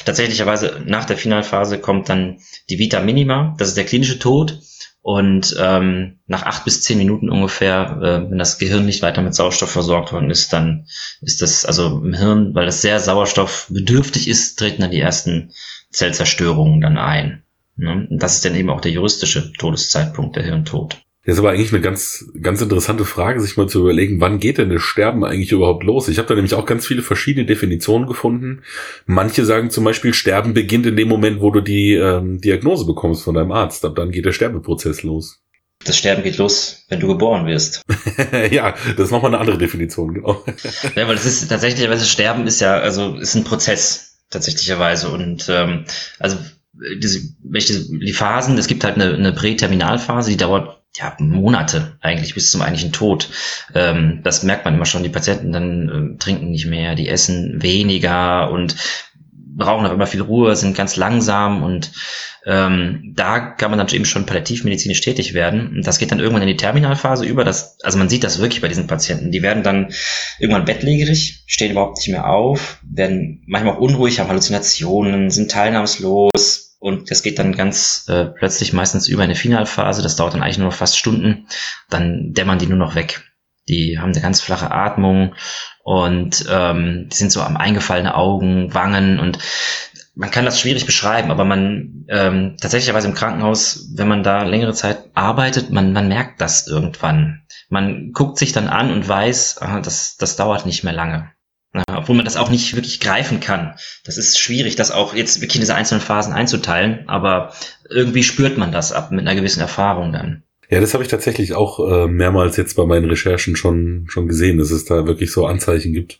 S3: tatsächlicherweise nach der Finalphase kommt dann die Vita Minima, das ist der klinische Tod Und ähm, nach acht bis zehn Minuten ungefähr, äh, wenn das Gehirn nicht weiter mit Sauerstoff versorgt worden ist, dann ist das, also im Hirn, weil das sehr sauerstoffbedürftig ist, treten dann die ersten Zellzerstörungen dann ein. Ne? Und das ist dann eben auch der juristische Todeszeitpunkt, der Hirntod.
S2: Das ist aber eigentlich eine ganz, ganz interessante Frage, sich mal zu überlegen, wann geht denn das Sterben eigentlich überhaupt los? Ich habe da nämlich auch ganz viele verschiedene Definitionen gefunden. Manche sagen zum Beispiel, Sterben beginnt in dem Moment, wo du die ähm, Diagnose bekommst von deinem Arzt. Ab dann geht der Sterbeprozess los.
S3: Das Sterben geht los, wenn du geboren wirst. (laughs)
S2: ja, das ist nochmal eine andere Definition, genau.
S3: ja, weil es ist tatsächlich, weil das Sterben ist ja, also ist ein Prozess tatsächlicherweise und ähm, also diese, welche die Phasen, es gibt halt eine, eine Präterminalphase, die dauert ja, Monate eigentlich bis zum eigentlichen Tod. Ähm, das merkt man immer schon. Die Patienten dann äh, trinken nicht mehr, die essen weniger und brauchen auch immer viel Ruhe, sind ganz langsam und ähm, da kann man dann eben schon palliativmedizinisch tätig werden. Und das geht dann irgendwann in die Terminalphase über. Das, also man sieht das wirklich bei diesen Patienten. Die werden dann irgendwann bettlägerig, stehen überhaupt nicht mehr auf, werden manchmal auch unruhig, haben Halluzinationen, sind teilnahmslos, und das geht dann ganz äh, plötzlich meistens über eine Finalphase. Das dauert dann eigentlich nur noch fast Stunden. Dann dämmern die nur noch weg. Die haben eine ganz flache Atmung und ähm, die sind so am eingefallene Augen, Wangen und man kann das schwierig beschreiben, aber man ähm, tatsächlicherweise im Krankenhaus, wenn man da längere Zeit arbeitet, man, man merkt das irgendwann. Man guckt sich dann an und weiß, aha, das, das dauert nicht mehr lange. Ja, obwohl man das auch nicht wirklich greifen kann. Das ist schwierig, das auch jetzt wirklich in diese einzelnen Phasen einzuteilen, aber irgendwie spürt man das ab mit einer gewissen Erfahrung dann.
S2: Ja, das habe ich tatsächlich auch äh, mehrmals jetzt bei meinen Recherchen schon schon gesehen, dass es da wirklich so Anzeichen gibt.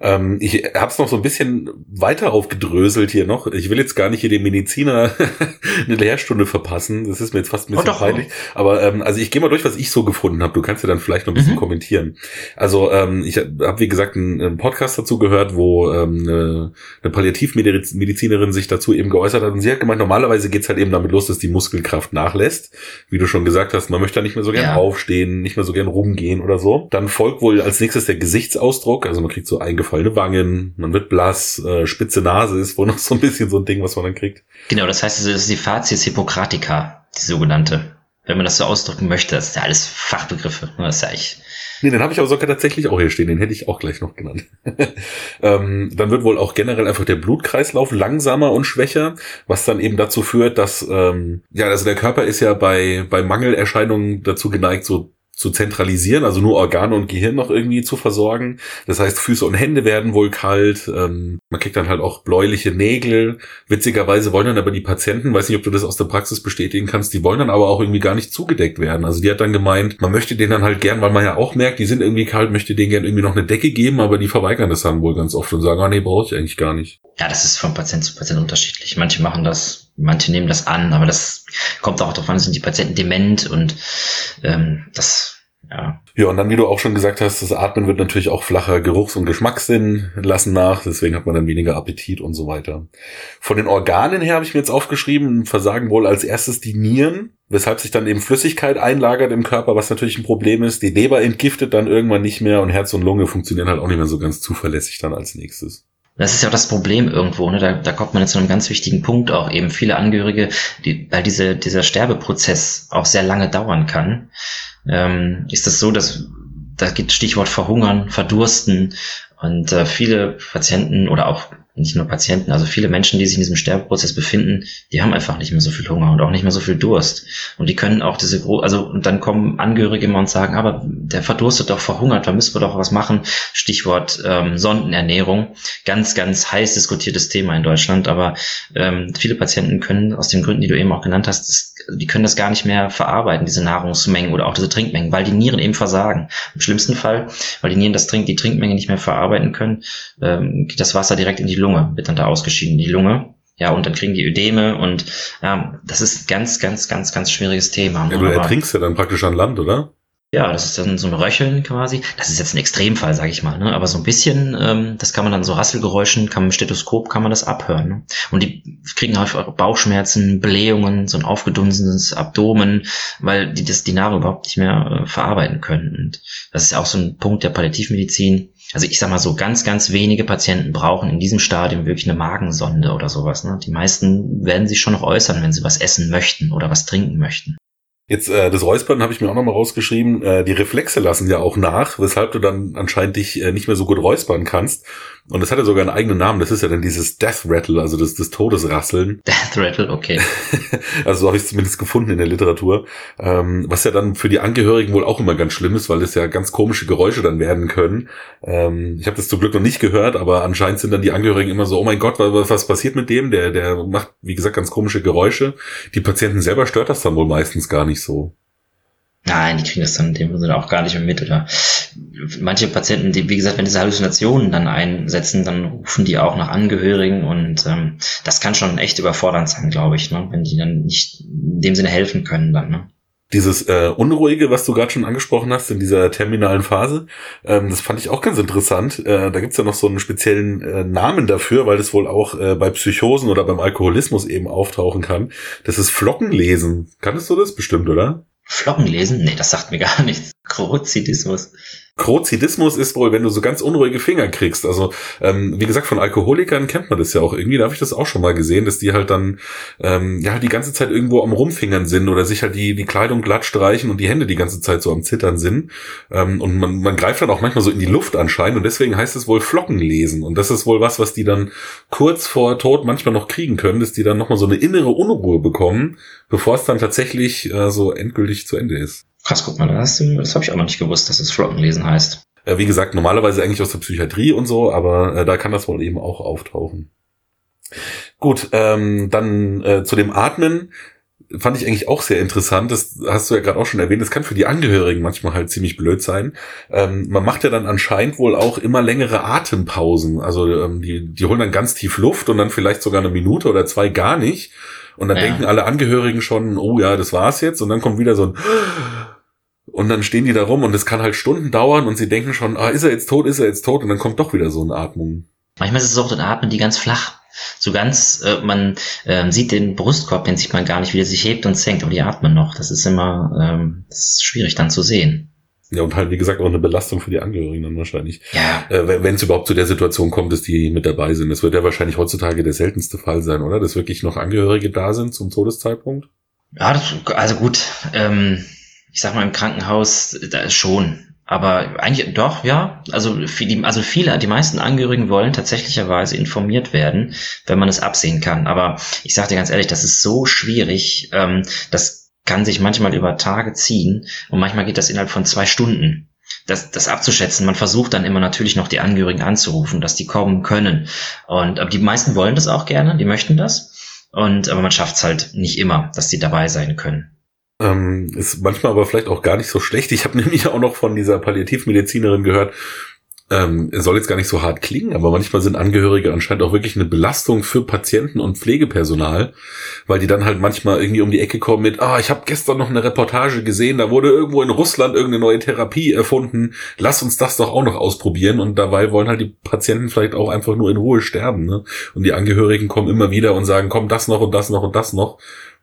S2: Ähm, ich habe es noch so ein bisschen weiter aufgedröselt hier noch. Ich will jetzt gar nicht hier dem Mediziner (laughs) eine Lehrstunde verpassen. Das ist mir jetzt fast ein bisschen oh, peinlich. Aber ähm, also ich gehe mal durch, was ich so gefunden habe. Du kannst ja dann vielleicht noch ein bisschen mhm. kommentieren. Also ähm, ich habe wie gesagt einen, einen, Podcast dazu gehört, wo ähm, eine, eine Palliativmedizinerin sich dazu eben geäußert hat und sie hat gemeint, normalerweise geht's halt eben damit los, dass die Muskelkraft nachlässt. Wie du schon gesagt hast, man möchte da nicht mehr so gern ja. aufstehen, nicht mehr so gern rumgehen oder so. Dann folgt wohl als nächstes der Gesichtsausdruck. Also man kriegt so eingefallen eingefallene Wangen, man wird blass, äh, spitze Nase ist wohl (laughs) noch so ein bisschen so ein Ding, was man dann kriegt.
S3: Genau, das heißt, das ist die Facies Hippocratica, die sogenannte. Wenn man das so ausdrücken möchte, das ist ja alles Fachbegriffe. Das ist ja echt.
S2: Nee, den habe ich aber sogar tatsächlich auch hier stehen, den hätte ich auch gleich noch genannt. (laughs) ähm, dann wird wohl auch generell einfach der Blutkreislauf langsamer und schwächer, was dann eben dazu führt, dass, ähm, ja, also der Körper ist ja bei, bei Mangelerscheinungen dazu geneigt, so zu zentralisieren, also nur Organe und Gehirn noch irgendwie zu versorgen. Das heißt, Füße und Hände werden wohl kalt. Ähm, man kriegt dann halt auch bläuliche Nägel. Witzigerweise wollen dann aber die Patienten, weiß nicht, ob du das aus der Praxis bestätigen kannst, die wollen dann aber auch irgendwie gar nicht zugedeckt werden. Also die hat dann gemeint, man möchte denen dann halt gern, weil man ja auch merkt, die sind irgendwie kalt, möchte denen gern irgendwie noch eine Decke geben, aber die verweigern das dann wohl ganz oft und sagen, ah nee, brauche ich eigentlich gar nicht.
S3: Ja, das ist von Patient zu Patient unterschiedlich. Manche machen das, manche nehmen das an, aber das kommt auch darauf an, sind die Patienten dement und ähm, das ja.
S2: Ja, und dann, wie du auch schon gesagt hast, das Atmen wird natürlich auch flacher Geruchs- und Geschmackssinn lassen nach, deswegen hat man dann weniger Appetit und so weiter. Von den Organen her habe ich mir jetzt aufgeschrieben, versagen wohl als erstes die Nieren, weshalb sich dann eben Flüssigkeit einlagert im Körper, was natürlich ein Problem ist. Die Leber entgiftet dann irgendwann nicht mehr und Herz und Lunge funktionieren halt auch nicht mehr so ganz zuverlässig dann als nächstes.
S3: Das ist ja auch das Problem irgendwo, ne? Da, da kommt man jetzt zu einem ganz wichtigen Punkt auch eben viele Angehörige, die, weil diese, dieser Sterbeprozess auch sehr lange dauern kann, ähm, ist das so, dass da geht Stichwort Verhungern, Verdursten und äh, viele Patienten oder auch nicht nur Patienten, also viele Menschen, die sich in diesem Sterbeprozess befinden, die haben einfach nicht mehr so viel Hunger und auch nicht mehr so viel Durst. Und die können auch diese, also und dann kommen Angehörige immer und sagen, aber der verdurstet doch, verhungert, da müssen wir doch was machen. Stichwort ähm, Sondenernährung. Ganz, ganz heiß diskutiertes Thema in Deutschland, aber ähm, viele Patienten können aus den Gründen, die du eben auch genannt hast, das, die können das gar nicht mehr verarbeiten, diese Nahrungsmengen oder auch diese Trinkmengen, weil die Nieren eben versagen. Im schlimmsten Fall, weil die Nieren das Trink, die Trinkmenge nicht mehr verarbeiten können, ähm, geht das Wasser direkt in die Lunge, wird dann da ausgeschieden, die Lunge. Ja, und dann kriegen die Ödeme und ja, das ist ganz, ganz, ganz, ganz schwieriges Thema.
S2: Ja, du ertrinkst ja dann praktisch an Land, oder?
S3: Ja, das ist dann so ein Röcheln quasi. Das ist jetzt ein Extremfall, sage ich mal, ne? aber so ein bisschen, ähm, das kann man dann so Rasselgeräuschen, kann mit Stethoskop kann man das abhören. Ne? Und die kriegen häufig auch Bauchschmerzen, Blähungen, so ein aufgedunsenes Abdomen, weil die das die Nahrung überhaupt nicht mehr äh, verarbeiten können. Und das ist auch so ein Punkt der Palliativmedizin also ich sag mal so, ganz, ganz wenige Patienten brauchen in diesem Stadium wirklich eine Magensonde oder sowas. Ne? Die meisten werden sich schon noch äußern, wenn sie was essen möchten oder was trinken möchten.
S2: Jetzt äh, das Räuspern habe ich mir auch nochmal rausgeschrieben. Äh, die Reflexe lassen ja auch nach, weshalb du dann anscheinend dich äh, nicht mehr so gut räuspern kannst. Und das hat ja sogar einen eigenen Namen. Das ist ja dann dieses Death Rattle, also das, das Todesrasseln. (laughs)
S3: Death Rattle, okay.
S2: also so habe ich es zumindest gefunden in der Literatur. Ähm, was ja dann für die Angehörigen wohl auch immer ganz schlimm ist, weil es ja ganz komische Geräusche dann werden können. Ähm, ich habe das zum Glück noch nicht gehört, aber anscheinend sind dann die Angehörigen immer so, oh mein Gott, was, was passiert mit dem? Der, der macht, wie gesagt, ganz komische Geräusche. Die Patienten selber stört das dann wohl meistens gar nicht so.
S3: Nein, die kriegen das dann in dem Sinne auch gar nicht mehr mit. Oder manche Patienten, die, wie gesagt, wenn diese Halluzinationen dann einsetzen, dann rufen die auch nach Angehörigen und ähm, das kann schon echt überfordernd sein, glaube ich, ne? wenn die dann nicht in dem Sinne helfen können dann. Ne?
S2: Dieses äh, Unruhige, was du gerade schon angesprochen hast in dieser terminalen Phase, ähm, das fand ich auch ganz interessant. Äh, da gibt's ja noch so einen speziellen äh, Namen dafür, weil das wohl auch äh, bei Psychosen oder beim Alkoholismus eben auftauchen kann. Das ist Flockenlesen. Kanntest du das bestimmt, oder?
S3: Flocken lesen? Nee, das sagt mir gar nichts. Krozidismus.
S2: Krozidismus ist wohl, wenn du so ganz unruhige Finger kriegst. Also, ähm, wie gesagt, von Alkoholikern kennt man das ja auch irgendwie. Da habe ich das auch schon mal gesehen, dass die halt dann ähm, ja die ganze Zeit irgendwo am Rumfingern sind oder sich halt die, die Kleidung glatt streichen und die Hände die ganze Zeit so am Zittern sind. Ähm, und man, man greift dann auch manchmal so in die Luft anscheinend und deswegen heißt es wohl Flocken lesen. Und das ist wohl was, was die dann kurz vor Tod manchmal noch kriegen können, dass die dann nochmal so eine innere Unruhe bekommen, bevor es dann tatsächlich äh, so endgültig zu Ende ist.
S3: Krass, guck mal, das, das habe ich auch noch nicht gewusst, dass es Flockenlesen heißt.
S2: Äh, wie gesagt, normalerweise eigentlich aus der Psychiatrie und so, aber äh, da kann das wohl eben auch auftauchen. Gut, ähm, dann äh, zu dem Atmen fand ich eigentlich auch sehr interessant. Das hast du ja gerade auch schon erwähnt. Das kann für die Angehörigen manchmal halt ziemlich blöd sein. Ähm, man macht ja dann anscheinend wohl auch immer längere Atempausen. Also ähm, die, die holen dann ganz tief Luft und dann vielleicht sogar eine Minute oder zwei gar nicht. Und dann ja. denken alle Angehörigen schon, oh ja, das war's jetzt. Und dann kommt wieder so ein und dann stehen die da rum und es kann halt Stunden dauern und sie denken schon, ah, ist er jetzt tot, ist er jetzt tot? Und dann kommt doch wieder so eine Atmung.
S3: Manchmal ist es auch, dann atmen die ganz flach. So ganz, äh, man äh, sieht den Brustkorb, den sieht man gar nicht, wie der sich hebt und senkt, aber die atmen noch. Das ist immer, ähm, das ist schwierig dann zu sehen.
S2: Ja, und halt, wie gesagt, auch eine Belastung für die Angehörigen dann wahrscheinlich. Ja. Äh, wenn es überhaupt zu der Situation kommt, dass die mit dabei sind. Das wird ja wahrscheinlich heutzutage der seltenste Fall sein, oder? Dass wirklich noch Angehörige da sind zum Todeszeitpunkt?
S3: Ja, das, also gut, ähm, ich sag mal im Krankenhaus, da schon. Aber eigentlich doch, ja. Also, viel, also viele, die meisten Angehörigen wollen tatsächlicherweise informiert werden, wenn man es absehen kann. Aber ich sage dir ganz ehrlich, das ist so schwierig. Ähm, das kann sich manchmal über Tage ziehen und manchmal geht das innerhalb von zwei Stunden. Das, das abzuschätzen. Man versucht dann immer natürlich noch die Angehörigen anzurufen, dass die kommen können. Und aber die meisten wollen das auch gerne, die möchten das. Und aber man schafft es halt nicht immer, dass die dabei sein können.
S2: Ähm, ist manchmal aber vielleicht auch gar nicht so schlecht. Ich habe (laughs) nämlich auch noch von dieser Palliativmedizinerin gehört, ähm, soll jetzt gar nicht so hart klingen, aber manchmal sind Angehörige anscheinend auch wirklich eine Belastung für Patienten und Pflegepersonal, weil die dann halt manchmal irgendwie um die Ecke kommen mit, ah, ich habe gestern noch eine Reportage gesehen, da wurde irgendwo in Russland irgendeine neue Therapie erfunden, lass uns das doch auch noch ausprobieren und dabei wollen halt die Patienten vielleicht auch einfach nur in Ruhe sterben, ne? Und die Angehörigen kommen immer wieder und sagen, komm, das noch und das noch und das noch.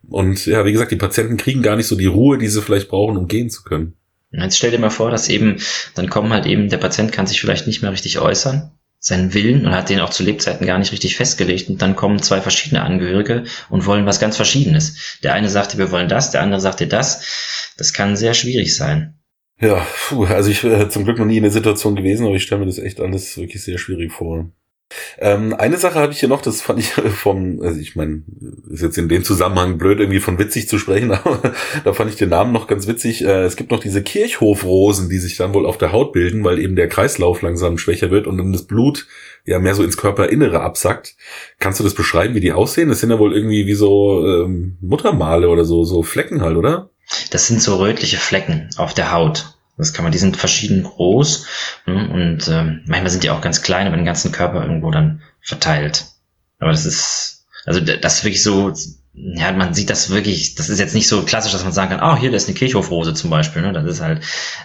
S2: Und ja, wie gesagt, die Patienten kriegen gar nicht so die Ruhe, die sie vielleicht brauchen, um gehen zu können.
S3: Jetzt stell dir mal vor, dass eben, dann kommen halt eben, der Patient kann sich vielleicht nicht mehr richtig äußern, seinen Willen und hat den auch zu Lebzeiten gar nicht richtig festgelegt und dann kommen zwei verschiedene Angehörige und wollen was ganz Verschiedenes. Der eine sagte, wir wollen das, der andere sagte das. Das kann sehr schwierig sein.
S2: Ja, puh, also ich äh, zum Glück noch nie in der Situation gewesen, aber ich stelle mir das echt alles wirklich sehr schwierig vor. Ähm, eine Sache habe ich hier noch, das fand ich (laughs) vom, also ich meine, ist jetzt in dem Zusammenhang blöd, irgendwie von witzig zu sprechen, (laughs) aber da fand ich den Namen noch ganz witzig. Äh, es gibt noch diese Kirchhofrosen, die sich dann wohl auf der Haut bilden, weil eben der Kreislauf langsam schwächer wird und dann das Blut ja mehr so ins Körperinnere absackt. Kannst du das beschreiben, wie die aussehen? Das sind ja wohl irgendwie wie so ähm, Muttermale oder so, so Flecken halt, oder?
S3: Das sind so rötliche Flecken auf der Haut. Das kann man, die sind verschieden groß ne, und ähm, manchmal sind die auch ganz klein, aber den ganzen Körper irgendwo dann verteilt. Aber das ist, also das ist wirklich so, ja, man sieht das wirklich, das ist jetzt nicht so klassisch, dass man sagen kann, ah, oh, hier, da ist eine Kirchhofrose zum Beispiel, ne? Das ist halt,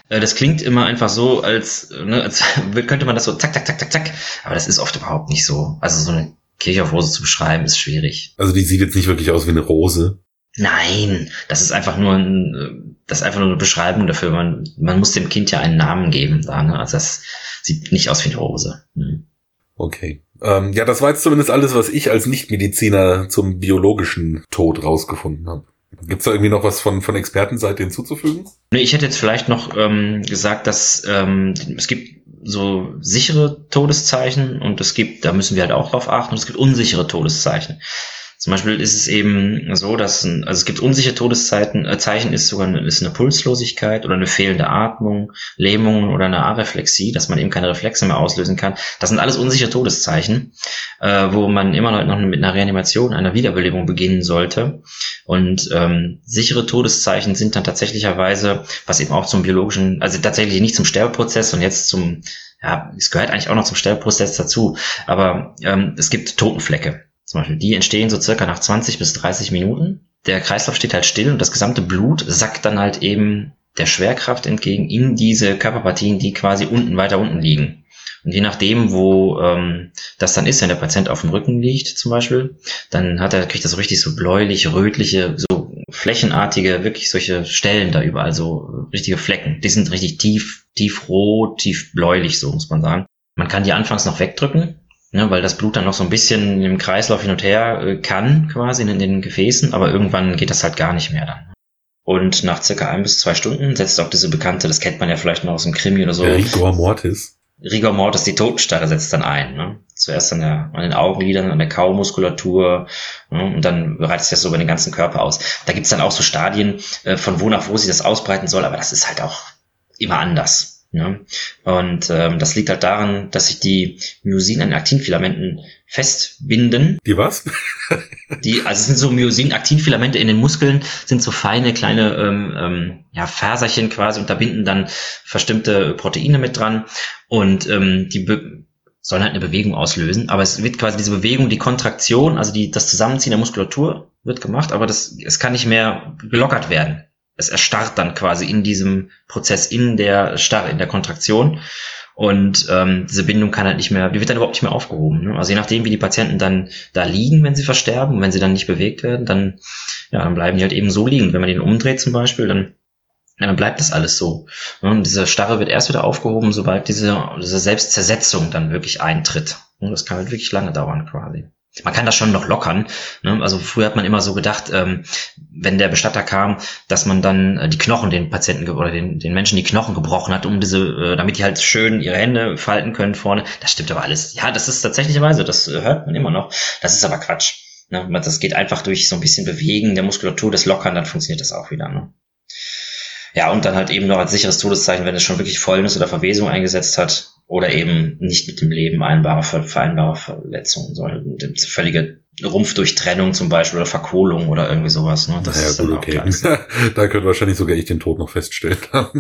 S3: äh, das klingt immer einfach so, als, ne, als (laughs) könnte man das so zack, zack, zack, zack, zack, aber das ist oft überhaupt nicht so. Also so eine Kirchhofrose zu beschreiben, ist schwierig.
S2: Also die sieht jetzt nicht wirklich aus wie eine Rose.
S3: Nein, das ist einfach nur ein, das ist einfach nur eine Beschreibung dafür. Man, man muss dem Kind ja einen Namen geben, da, ne? Also das sieht nicht aus wie eine Rose. Hm.
S2: Okay. Ähm, ja, das war jetzt zumindest alles, was ich als Nichtmediziner zum biologischen Tod rausgefunden habe. Gibt es da irgendwie noch was von, von Expertenseite hinzuzufügen?
S3: Nee, ich hätte jetzt vielleicht noch ähm, gesagt, dass ähm, es gibt so sichere Todeszeichen und es gibt, da müssen wir halt auch drauf achten, und es gibt unsichere Todeszeichen. Zum Beispiel ist es eben so, dass ein, also es gibt unsichere Todeszeiten, äh, Zeichen ist sogar eine, ist eine Pulslosigkeit oder eine fehlende Atmung, Lähmung oder eine Areflexie, dass man eben keine Reflexe mehr auslösen kann. Das sind alles unsichere Todeszeichen, äh, wo man immer noch mit einer Reanimation, einer Wiederbelebung beginnen sollte. Und ähm, sichere Todeszeichen sind dann tatsächlicherweise, was eben auch zum biologischen, also tatsächlich nicht zum Sterbeprozess und jetzt zum ja, es gehört eigentlich auch noch zum Sterbeprozess dazu, aber ähm, es gibt Totenflecke. Zum Beispiel, die entstehen so circa nach 20 bis 30 Minuten. Der Kreislauf steht halt still und das gesamte Blut sackt dann halt eben der Schwerkraft entgegen in diese Körperpartien, die quasi unten, weiter unten liegen. Und je nachdem, wo ähm, das dann ist, wenn der Patient auf dem Rücken liegt zum Beispiel, dann hat er, kriegt er so richtig so bläulich, rötliche, so flächenartige, wirklich solche Stellen da überall, so richtige Flecken. Die sind richtig tief, tief rot, tief bläulich, so muss man sagen. Man kann die anfangs noch wegdrücken, ne, weil das Blut dann noch so ein bisschen im Kreislauf hin und her äh, kann, quasi in, in den Gefäßen, aber irgendwann geht das halt gar nicht mehr dann. Und nach circa ein bis zwei Stunden setzt auch diese bekannte, das kennt man ja vielleicht noch aus dem Krimi oder so.
S2: Rigor Mortis.
S3: Rigor Mortis, die Totenstarre setzt dann ein. Ne? Zuerst an, der, an den Augenlidern, an der Kaumuskulatur ne? und dann breitet sich das so über den ganzen Körper aus. Da gibt's dann auch so Stadien, äh, von wo nach wo sich das ausbreiten soll, aber das ist halt auch immer anders. Ne? Und ähm, das liegt halt daran, dass sich die Myosin an Aktinfilamenten festbinden.
S2: Die was?
S3: die, also es sind so Myosin-Aktinfilamente in den Muskeln, sind so feine kleine ähm, ähm, ja, Faserchen quasi und da binden dann bestimmte Proteine mit dran und ähm, die sollen halt eine Bewegung auslösen, aber es wird quasi diese Bewegung, die Kontraktion, also die, das Zusammenziehen der Muskulatur wird gemacht, aber das, es kann nicht mehr gelockert werden es erstarrt dann quasi in diesem Prozess, in der Starre, in der Kontraktion. Und ähm, diese Bindung kann halt nicht mehr, die wird dann überhaupt nicht mehr aufgehoben. Ne? Also je nachdem, wie die Patienten dann da liegen, wenn sie versterben, wenn sie dann nicht bewegt werden, dann, ja, dann bleiben die halt eben so liegen. Wenn man den umdreht zum Beispiel, dann, ja, dann bleibt das alles so. Ne? Und diese Starre wird erst wieder aufgehoben, sobald diese, diese Selbstzersetzung dann wirklich eintritt. Und das kann halt wirklich lange dauern quasi man kann das schon noch lockern. Ne? Also früher hat man immer so gedacht, ähm, wenn der Bestatter kam, dass man dann äh, die Knochen den Patienten oder den, den Menschen die Knochen gebrochen hat, um diese, äh, damit die halt schön ihre Hände falten können vorne. Das stimmt aber alles. Ja, das ist tatsächlicherweise, das äh, hört man immer noch. Das ist aber Quatsch. Ne? Das geht einfach durch so ein bisschen Bewegen der Muskulatur, das Lockern, dann funktioniert das auch wieder. Ne? Ja, und dann halt eben noch als sicheres Todeszeichen, wenn es schon wirklich Fäulnis oder Verwesung eingesetzt hat, oder eben nicht mit dem Leben einbare, vereinbare Verletzungen, sondern völlige Rumpfdurchtrennung zum Beispiel oder Verkohlung oder irgendwie sowas. Ne?
S2: Das naja, ist gut, okay. (laughs) da könnte wahrscheinlich sogar ich den Tod noch feststellen. (laughs)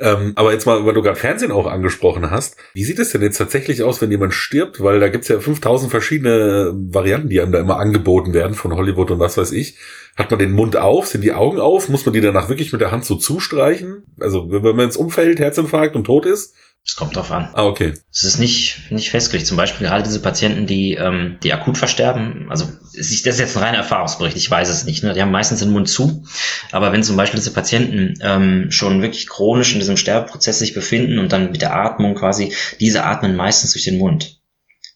S2: ähm, aber jetzt mal, weil du gerade Fernsehen auch angesprochen hast, wie sieht es denn jetzt tatsächlich aus, wenn jemand stirbt? Weil da gibt's ja 5000 verschiedene Varianten, die einem da immer angeboten werden von Hollywood und was weiß ich. Hat man den Mund auf? Sind die Augen auf? Muss man die danach wirklich mit der Hand so zustreichen? Also wenn man ins Umfeld, Herzinfarkt und tot ist?
S3: Es kommt drauf an.
S2: Ah, okay.
S3: Es ist nicht, nicht festgelegt. Zum Beispiel gerade diese Patienten, die, ähm, die akut versterben. Also, das ist jetzt ein reiner Erfahrungsbericht. Ich weiß es nicht. Ne? Die haben meistens den Mund zu. Aber wenn zum Beispiel diese Patienten ähm, schon wirklich chronisch in diesem Sterbeprozess sich befinden und dann mit der Atmung quasi, diese atmen meistens durch den Mund.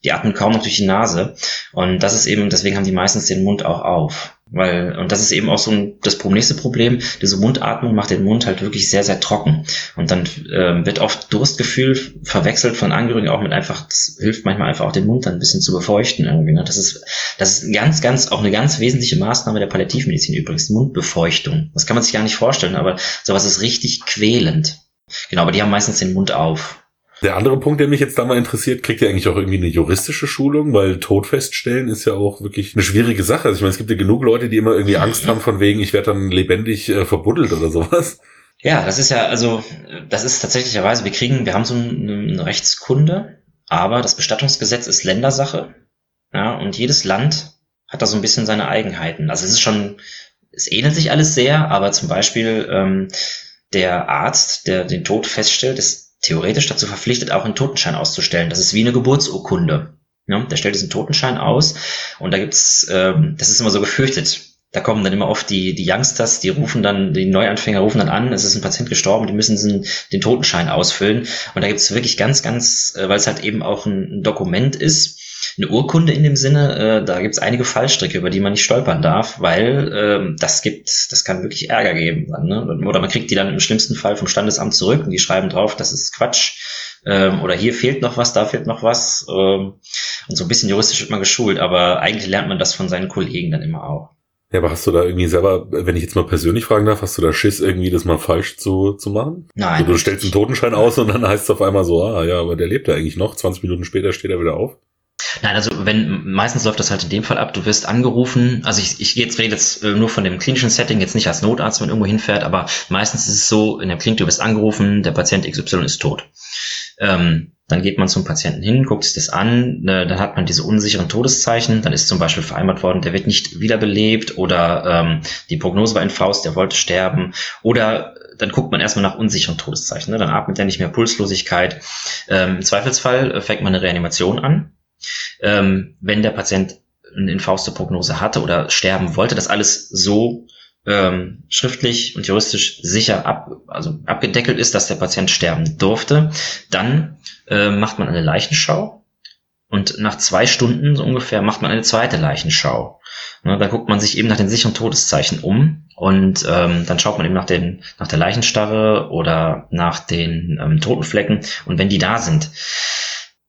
S3: Die atmen kaum noch durch die Nase. Und das ist eben, deswegen haben die meistens den Mund auch auf. Weil, und das ist eben auch so ein, das nächste Problem, diese Mundatmung macht den Mund halt wirklich sehr, sehr trocken. Und dann äh, wird oft Durstgefühl verwechselt von Angehörigen auch mit einfach, das hilft manchmal einfach auch den Mund dann ein bisschen zu befeuchten irgendwie. Ne? Das ist, das ist ganz, ganz, auch eine ganz wesentliche Maßnahme der Palliativmedizin übrigens, Mundbefeuchtung. Das kann man sich gar nicht vorstellen, aber sowas ist richtig quälend. Genau, aber die haben meistens den Mund auf.
S2: Der andere Punkt, der mich jetzt da mal interessiert, kriegt ja eigentlich auch irgendwie eine juristische Schulung, weil Tod feststellen ist ja auch wirklich eine schwierige Sache. Also ich meine, es gibt ja genug Leute, die immer irgendwie Angst haben von wegen, ich werde dann lebendig äh, verbuddelt oder sowas.
S3: Ja, das ist ja, also, das ist tatsächlicherweise, wir kriegen, wir haben so eine Rechtskunde, aber das Bestattungsgesetz ist Ländersache. Ja, und jedes Land hat da so ein bisschen seine Eigenheiten. Also es ist schon, es ähnelt sich alles sehr, aber zum Beispiel ähm, der Arzt, der den Tod feststellt, ist theoretisch dazu verpflichtet, auch einen Totenschein auszustellen. Das ist wie eine Geburtsurkunde. Ja, der stellt diesen Totenschein aus und da gibt's, ähm, das ist immer so gefürchtet. Da kommen dann immer oft die, die Youngsters, die rufen dann, die Neuanfänger rufen dann an, es ist ein Patient gestorben, die müssen diesen, den Totenschein ausfüllen. Und da gibt's wirklich ganz, ganz, äh, weil es halt eben auch ein Dokument ist, eine Urkunde in dem Sinne, äh, da gibt es einige Fallstricke, über die man nicht stolpern darf, weil äh, das gibt, das kann wirklich Ärger geben. Dann, ne? Oder man kriegt die dann im schlimmsten Fall vom Standesamt zurück und die schreiben drauf, das ist Quatsch. Ähm, oder hier fehlt noch was, da fehlt noch was. Ähm, und so ein bisschen juristisch wird man geschult, aber eigentlich lernt man das von seinen Kollegen dann immer auch.
S2: Ja, aber hast du da irgendwie selber, wenn ich jetzt mal persönlich fragen darf, hast du da Schiss, irgendwie das mal falsch zu, zu machen?
S3: Nein.
S2: Also du stellst einen Totenschein aus und dann heißt es auf einmal so, ah ja, aber der lebt ja eigentlich noch. 20 Minuten später steht er wieder auf.
S3: Nein, also wenn meistens läuft das halt in dem Fall ab, du wirst angerufen, also ich, ich jetzt rede jetzt äh, nur von dem klinischen Setting, jetzt nicht als Notarzt, wenn irgendwo hinfährt, aber meistens ist es so, in der Klinik, du wirst angerufen, der Patient XY ist tot. Ähm, dann geht man zum Patienten hin, guckt sich das an, ne, dann hat man diese unsicheren Todeszeichen, dann ist zum Beispiel vereinbart worden, der wird nicht wiederbelebt oder ähm, die Prognose war in Faust, der wollte sterben oder dann guckt man erstmal nach unsicheren Todeszeichen, ne? dann atmet er nicht mehr Pulslosigkeit. Ähm, Im Zweifelsfall äh, fängt man eine Reanimation an. Ähm, wenn der Patient eine Infauste-Prognose hatte oder sterben wollte, das alles so ähm, schriftlich und juristisch sicher ab, also abgedeckelt ist, dass der Patient sterben durfte, dann äh, macht man eine Leichenschau und nach zwei Stunden so ungefähr macht man eine zweite Leichenschau. Ne, da guckt man sich eben nach den sicheren Todeszeichen um und ähm, dann schaut man eben nach, den, nach der Leichenstarre oder nach den ähm, Totenflecken und wenn die da sind,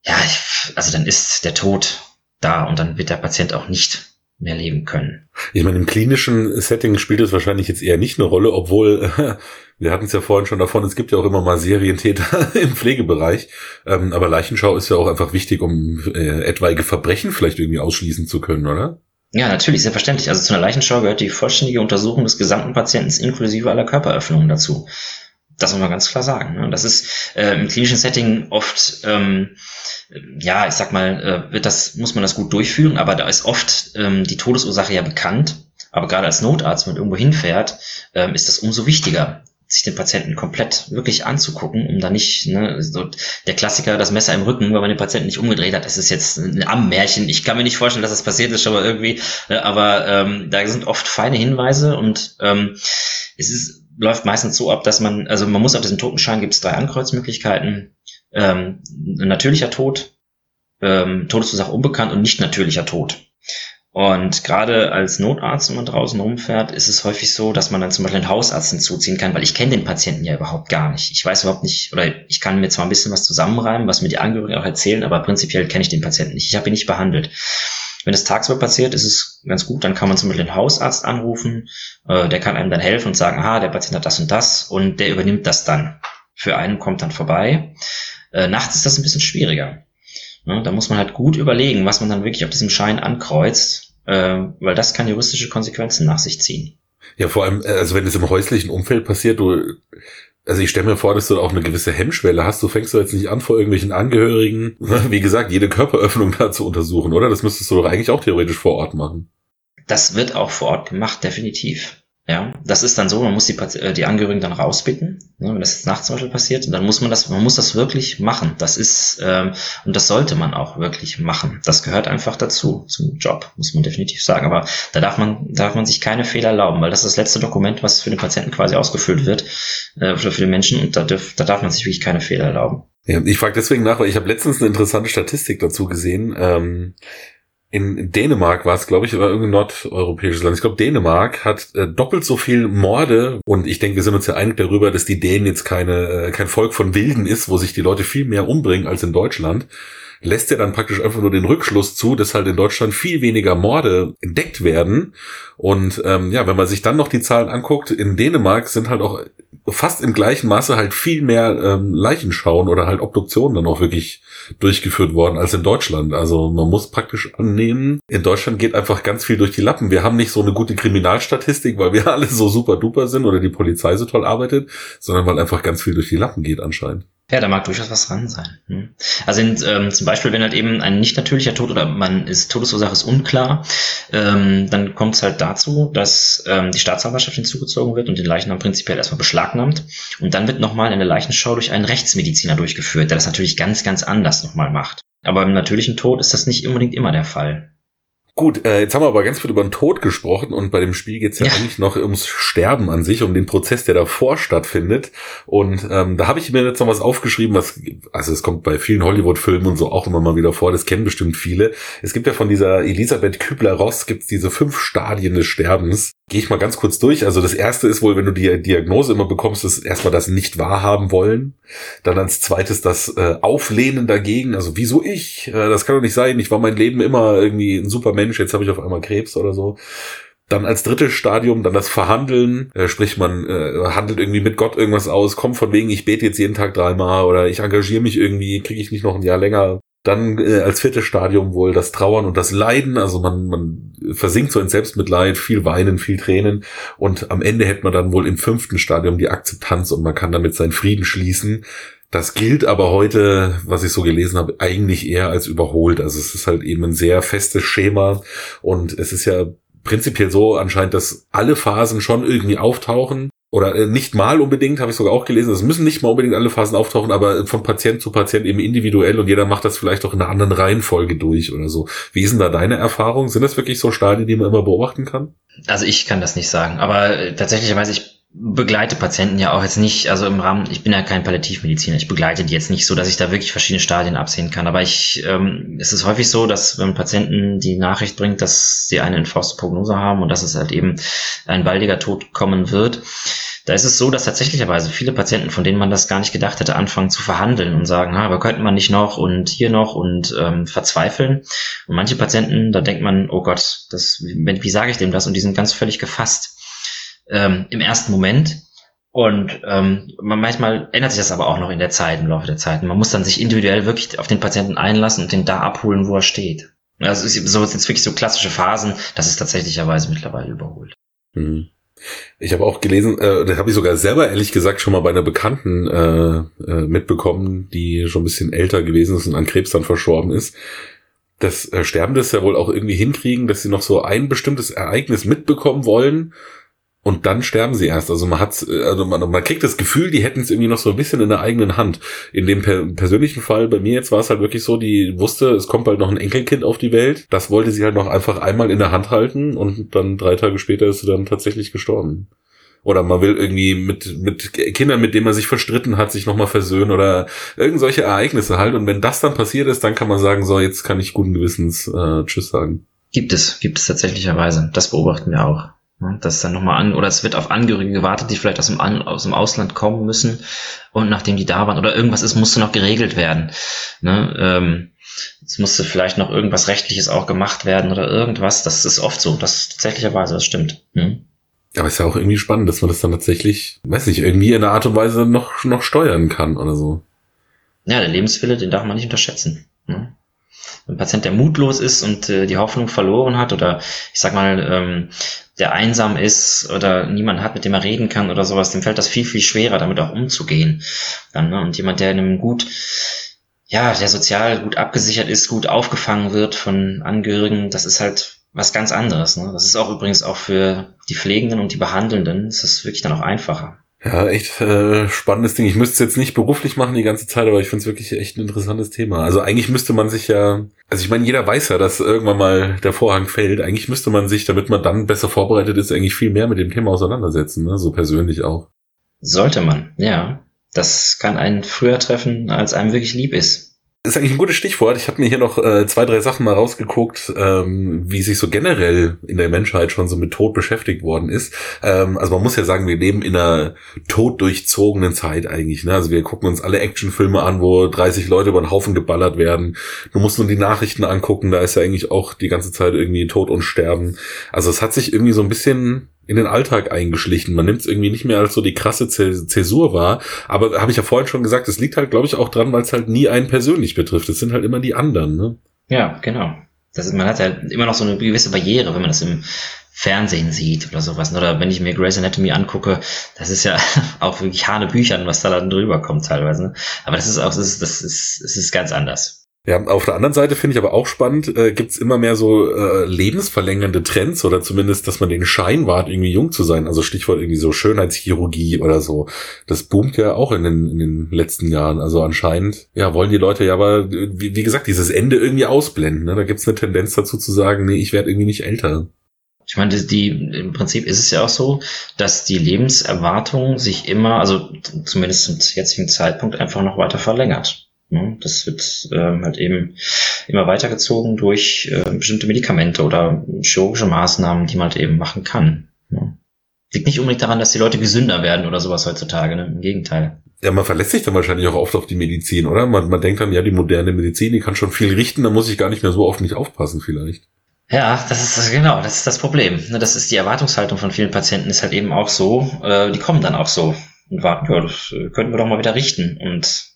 S3: ja, ich, also dann ist der Tod da und dann wird der Patient auch nicht mehr leben können.
S2: Ich meine, im klinischen Setting spielt es wahrscheinlich jetzt eher nicht eine Rolle, obwohl (laughs) wir hatten es ja vorhin schon davon, es gibt ja auch immer mal Serientäter (laughs) im Pflegebereich. Ähm, aber Leichenschau ist ja auch einfach wichtig, um äh, etwaige Verbrechen vielleicht irgendwie ausschließen zu können, oder?
S3: Ja, natürlich, selbstverständlich. Also zu einer Leichenschau gehört die vollständige Untersuchung des gesamten Patienten inklusive aller Körperöffnungen dazu. Das muss man ganz klar sagen. Ne? Das ist äh, im klinischen Setting oft, ähm, ja, ich sag mal, äh, wird das, muss man das gut durchführen, aber da ist oft ähm, die Todesursache ja bekannt. Aber gerade als Notarzt, wenn man irgendwo hinfährt, ähm, ist das umso wichtiger, sich den Patienten komplett wirklich anzugucken, um da nicht, ne, so der Klassiker, das Messer im Rücken, weil man den Patienten nicht umgedreht hat, das ist jetzt ein Ammärchen. Ich kann mir nicht vorstellen, dass das passiert ist, aber irgendwie, ne, aber ähm, da sind oft feine Hinweise und ähm, es ist läuft meistens so ab, dass man, also man muss auf diesem Totenschein gibt es drei Ankreuzmöglichkeiten. Ähm, natürlicher Tod, ähm, Todesursache unbekannt und nicht natürlicher Tod. Und gerade als Notarzt, wenn man draußen rumfährt, ist es häufig so, dass man dann zum Beispiel einen Hausarzt hinzuziehen kann, weil ich kenne den Patienten ja überhaupt gar nicht. Ich weiß überhaupt nicht, oder ich kann mir zwar ein bisschen was zusammenreimen, was mir die Angehörigen auch erzählen, aber prinzipiell kenne ich den Patienten nicht. Ich habe ihn nicht behandelt. Wenn es tagsüber passiert, ist es ganz gut, dann kann man zum Beispiel den Hausarzt anrufen, äh, der kann einem dann helfen und sagen, aha, der Patient hat das und das und der übernimmt das dann. Für einen kommt dann vorbei. Äh, nachts ist das ein bisschen schwieriger. Ja, da muss man halt gut überlegen, was man dann wirklich auf diesem Schein ankreuzt, äh, weil das kann juristische Konsequenzen nach sich ziehen.
S2: Ja, vor allem, äh, also wenn es im häuslichen Umfeld passiert, du also ich stelle mir vor, dass du auch eine gewisse Hemmschwelle hast. Du fängst du jetzt nicht an, vor irgendwelchen Angehörigen, (laughs) wie gesagt, jede Körperöffnung da zu untersuchen, oder? Das müsstest du doch eigentlich auch theoretisch vor Ort machen.
S3: Das wird auch vor Ort gemacht, definitiv. Ja, das ist dann so, man muss die, äh, die Angehörigen dann rausbitten, ne, wenn das jetzt nachts zum Beispiel passiert, dann muss man das, man muss das wirklich machen. Das ist, ähm, und das sollte man auch wirklich machen. Das gehört einfach dazu, zum Job, muss man definitiv sagen. Aber da darf man, darf man sich keine Fehler erlauben, weil das ist das letzte Dokument, was für den Patienten quasi ausgefüllt wird, äh, für, für den Menschen, und da, dürf, da darf man sich wirklich keine Fehler erlauben.
S2: Ja, ich frage deswegen nach, weil ich habe letztens eine interessante Statistik dazu gesehen. Ähm in Dänemark war es, glaube ich, oder irgendein nordeuropäisches Land. Ich glaube, Dänemark hat äh, doppelt so viel Morde und ich denke, wir sind uns ja einig darüber, dass die Dänen jetzt keine, äh, kein Volk von Wilden ist, wo sich die Leute viel mehr umbringen als in Deutschland lässt er dann praktisch einfach nur den Rückschluss zu, dass halt in Deutschland viel weniger Morde entdeckt werden. Und ähm, ja, wenn man sich dann noch die Zahlen anguckt, in Dänemark sind halt auch fast im gleichen Maße halt viel mehr ähm, Leichenschauen oder halt Obduktionen dann auch wirklich durchgeführt worden als in Deutschland. Also man muss praktisch annehmen, in Deutschland geht einfach ganz viel durch die Lappen. Wir haben nicht so eine gute Kriminalstatistik, weil wir (laughs) alle so super duper sind oder die Polizei so toll arbeitet, sondern weil einfach ganz viel durch die Lappen geht anscheinend.
S3: Ja, da mag durchaus was dran sein. Hm. Also in, ähm, zum Beispiel, wenn halt eben ein nicht natürlicher Tod oder man ist Todesursache ist unklar, ähm, dann kommt es halt dazu, dass ähm, die Staatsanwaltschaft hinzugezogen wird und den Leichnam prinzipiell erstmal beschlagnahmt. Und dann wird nochmal eine Leichenschau durch einen Rechtsmediziner durchgeführt, der das natürlich ganz, ganz anders nochmal macht. Aber im natürlichen Tod ist das nicht unbedingt immer der Fall.
S2: Gut, äh, jetzt haben wir aber ganz viel über den Tod gesprochen und bei dem Spiel geht es ja, ja, eigentlich noch ums Sterben an sich, um den Prozess, der davor stattfindet. Und ähm, da habe ich mir jetzt noch was aufgeschrieben, was, also es kommt bei vielen Hollywood-Filmen und so auch immer mal wieder vor, das kennen bestimmt viele. Es gibt ja von dieser Elisabeth Kübler-Ross gibt's diese fünf Stadien des Sterbens. Gehe ich mal ganz kurz durch. Also das erste ist wohl, wenn du die Diagnose immer bekommst, ist erstmal das nicht wahrhaben wollen. Dann als zweites das äh, Auflehnen dagegen. Also wieso ich? Äh, das kann doch nicht sein. Ich war mein Leben immer irgendwie ein super Mensch. Jetzt habe ich auf einmal Krebs oder so. Dann als drittes Stadium dann das Verhandeln, äh, sprich man äh, handelt irgendwie mit Gott irgendwas aus, kommt von wegen, ich bete jetzt jeden Tag dreimal oder ich engagiere mich irgendwie, kriege ich nicht noch ein Jahr länger dann äh, als viertes Stadium wohl das Trauern und das Leiden. Also man, man versinkt so in Selbstmitleid, viel Weinen, viel Tränen. Und am Ende hätte man dann wohl im fünften Stadium die Akzeptanz und man kann damit seinen Frieden schließen. Das gilt aber heute, was ich so gelesen habe, eigentlich eher als überholt. Also es ist halt eben ein sehr festes Schema und es ist ja prinzipiell so anscheinend, dass alle Phasen schon irgendwie auftauchen oder äh, nicht mal unbedingt, habe ich sogar auch gelesen, es müssen nicht mal unbedingt alle Phasen auftauchen, aber von Patient zu Patient eben individuell und jeder macht das vielleicht auch in einer anderen Reihenfolge durch oder so. Wie ist denn da deine Erfahrung? Sind das wirklich so Stadien, die man immer beobachten kann?
S3: Also ich kann das nicht sagen, aber äh, tatsächlich weiß ich begleite Patienten ja auch jetzt nicht, also im Rahmen, ich bin ja kein Palliativmediziner, ich begleite die jetzt nicht so, dass ich da wirklich verschiedene Stadien absehen kann. Aber ich, ähm, es ist häufig so, dass wenn Patienten die Nachricht bringt, dass sie eine enforced Prognose haben und dass es halt eben ein baldiger Tod kommen wird, da ist es so, dass tatsächlicherweise viele Patienten, von denen man das gar nicht gedacht hätte, anfangen zu verhandeln und sagen, ha, aber könnte man nicht noch und hier noch und ähm, verzweifeln. Und manche Patienten, da denkt man, oh Gott, das, wie, wie sage ich dem das? Und die sind ganz völlig gefasst ähm, im ersten Moment. Und ähm, manchmal ändert sich das aber auch noch in der Zeit, im Laufe der Zeit. Man muss dann sich individuell wirklich auf den Patienten einlassen und den da abholen, wo er steht. Also so jetzt wirklich so klassische Phasen, das ist tatsächlicherweise mittlerweile überholt.
S2: Mhm. Ich habe auch gelesen, äh, das habe ich sogar selber ehrlich gesagt schon mal bei einer Bekannten äh, äh, mitbekommen, die schon ein bisschen älter gewesen ist und an Krebs dann verstorben ist. Das äh, Sterbende ist ja wohl auch irgendwie hinkriegen, dass sie noch so ein bestimmtes Ereignis mitbekommen wollen und dann sterben sie erst. Also man hat, also man, man kriegt das Gefühl, die hätten es irgendwie noch so ein bisschen in der eigenen Hand. In dem per persönlichen Fall bei mir jetzt war es halt wirklich so, die wusste, es kommt bald noch ein Enkelkind auf die Welt. Das wollte sie halt noch einfach einmal in der Hand halten und dann drei Tage später ist sie dann tatsächlich gestorben. Oder man will irgendwie mit, mit Kindern, mit denen man sich verstritten hat, sich nochmal versöhnen oder irgend solche Ereignisse halt. Und wenn das dann passiert ist, dann kann man sagen, so, jetzt kann ich guten Gewissens äh, Tschüss sagen.
S3: Gibt es, gibt es tatsächlicherweise. Das beobachten wir auch. Ne, das dann nochmal an, oder es wird auf Angehörige gewartet, die vielleicht aus dem, aus dem Ausland kommen müssen und nachdem die da waren oder irgendwas ist, musste noch geregelt werden. Ne? Ähm, es musste vielleicht noch irgendwas Rechtliches auch gemacht werden oder irgendwas. Das ist oft so, das tatsächlicherweise, das stimmt. Hm?
S2: Aber es ist ja auch irgendwie spannend, dass man das dann tatsächlich, weiß nicht, irgendwie in einer Art und Weise noch, noch steuern kann oder so.
S3: Ja, der Lebenswille, den darf man nicht unterschätzen. Ne? Ein Patient, der mutlos ist und äh, die Hoffnung verloren hat oder ich sag mal, ähm, der einsam ist oder niemand hat, mit dem er reden kann oder sowas, dem fällt das viel, viel schwerer, damit auch umzugehen. Dann, ne? Und jemand, der in einem gut, ja, der sozial gut abgesichert ist, gut aufgefangen wird von Angehörigen, das ist halt was ganz anderes. Ne? Das ist auch übrigens auch für die Pflegenden und die Behandelnden, ist es wirklich dann auch einfacher.
S2: Ja, echt äh, spannendes Ding. Ich müsste es jetzt nicht beruflich machen die ganze Zeit, aber ich finde es wirklich echt ein interessantes Thema. Also eigentlich müsste man sich ja, also ich meine, jeder weiß ja, dass irgendwann mal der Vorhang fällt. Eigentlich müsste man sich, damit man dann besser vorbereitet ist, eigentlich viel mehr mit dem Thema auseinandersetzen, ne? so persönlich auch.
S3: Sollte man, ja. Das kann einen früher treffen, als einem wirklich lieb ist
S2: ist eigentlich ein gutes Stichwort. Ich habe mir hier noch äh, zwei, drei Sachen mal rausgeguckt, ähm, wie sich so generell in der Menschheit schon so mit Tod beschäftigt worden ist. Ähm, also man muss ja sagen, wir leben in einer toddurchzogenen Zeit eigentlich. Ne? Also wir gucken uns alle Actionfilme an, wo 30 Leute über den Haufen geballert werden. Du musst nur die Nachrichten angucken, da ist ja eigentlich auch die ganze Zeit irgendwie Tod und Sterben. Also es hat sich irgendwie so ein bisschen in den Alltag eingeschlichen. Man nimmt es irgendwie nicht mehr als so die krasse Zäsur wahr. Aber habe ich ja vorhin schon gesagt, es liegt halt, glaube ich, auch dran, weil es halt nie einen persönlich betrifft. Es sind halt immer die anderen. Ne?
S3: Ja, genau. Das ist, man hat ja immer noch so eine gewisse Barriere, wenn man das im Fernsehen sieht oder sowas. Oder wenn ich mir Grey's Anatomy angucke, das ist ja (laughs) auch wirklich Hanebüchern, was da dann drüber kommt teilweise. Ne? Aber das ist auch, das ist, das ist, das ist ganz anders.
S2: Ja, auf der anderen Seite finde ich aber auch spannend, äh, gibt's immer mehr so äh, lebensverlängernde Trends oder zumindest, dass man den Schein wahrt, irgendwie jung zu sein. Also Stichwort irgendwie so Schönheitschirurgie oder so. Das boomt ja auch in den, in den letzten Jahren. Also anscheinend, ja, wollen die Leute ja aber, wie, wie gesagt, dieses Ende irgendwie ausblenden. Ne? Da gibt's eine Tendenz dazu zu sagen, nee, ich werde irgendwie nicht älter.
S3: Ich meine, die, im Prinzip ist es ja auch so, dass die Lebenserwartung sich immer, also zumindest zum jetzigen Zeitpunkt, einfach noch weiter verlängert. Ne? Das wird ähm, halt eben immer weitergezogen durch äh, bestimmte Medikamente oder chirurgische Maßnahmen, die man halt eben machen kann. Ne? Liegt nicht unbedingt daran, dass die Leute gesünder werden oder sowas heutzutage, ne? im Gegenteil.
S2: Ja, man verlässt sich dann wahrscheinlich auch oft auf die Medizin, oder? Man, man denkt dann, ja, die moderne Medizin, die kann schon viel richten, da muss ich gar nicht mehr so auf mich aufpassen vielleicht.
S3: Ja, das ist genau, das ist das Problem. Ne, das ist die Erwartungshaltung von vielen Patienten ist halt eben auch so. Äh, die kommen dann auch so und warten, ja, das äh, könnten wir doch mal wieder richten. Und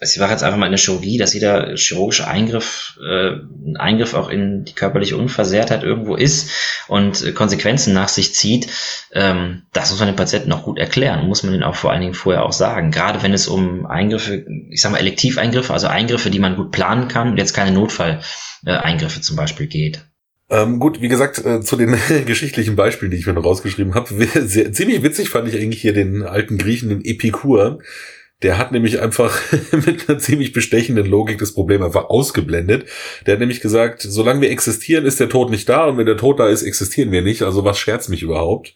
S3: ich war jetzt einfach mal in der Chirurgie, dass jeder chirurgische Eingriff, äh, ein Eingriff auch in die körperliche Unversehrtheit irgendwo ist und äh, Konsequenzen nach sich zieht, ähm, das muss man den Patienten auch gut erklären, muss man den auch vor allen Dingen vorher auch sagen. Gerade wenn es um Eingriffe, ich sag mal Elektiveingriffe, also Eingriffe, die man gut planen kann und jetzt keine Notfalleingriffe zum Beispiel geht.
S2: Ähm, gut, wie gesagt, äh, zu den (laughs) geschichtlichen Beispielen, die ich mir noch rausgeschrieben habe. (laughs) ziemlich witzig fand ich eigentlich hier den alten Griechen, den Epikur, der hat nämlich einfach (laughs) mit einer ziemlich bestechenden Logik das Problem einfach ausgeblendet. Der hat nämlich gesagt, solange wir existieren, ist der Tod nicht da und wenn der Tod da ist, existieren wir nicht. Also was scherzt mich überhaupt?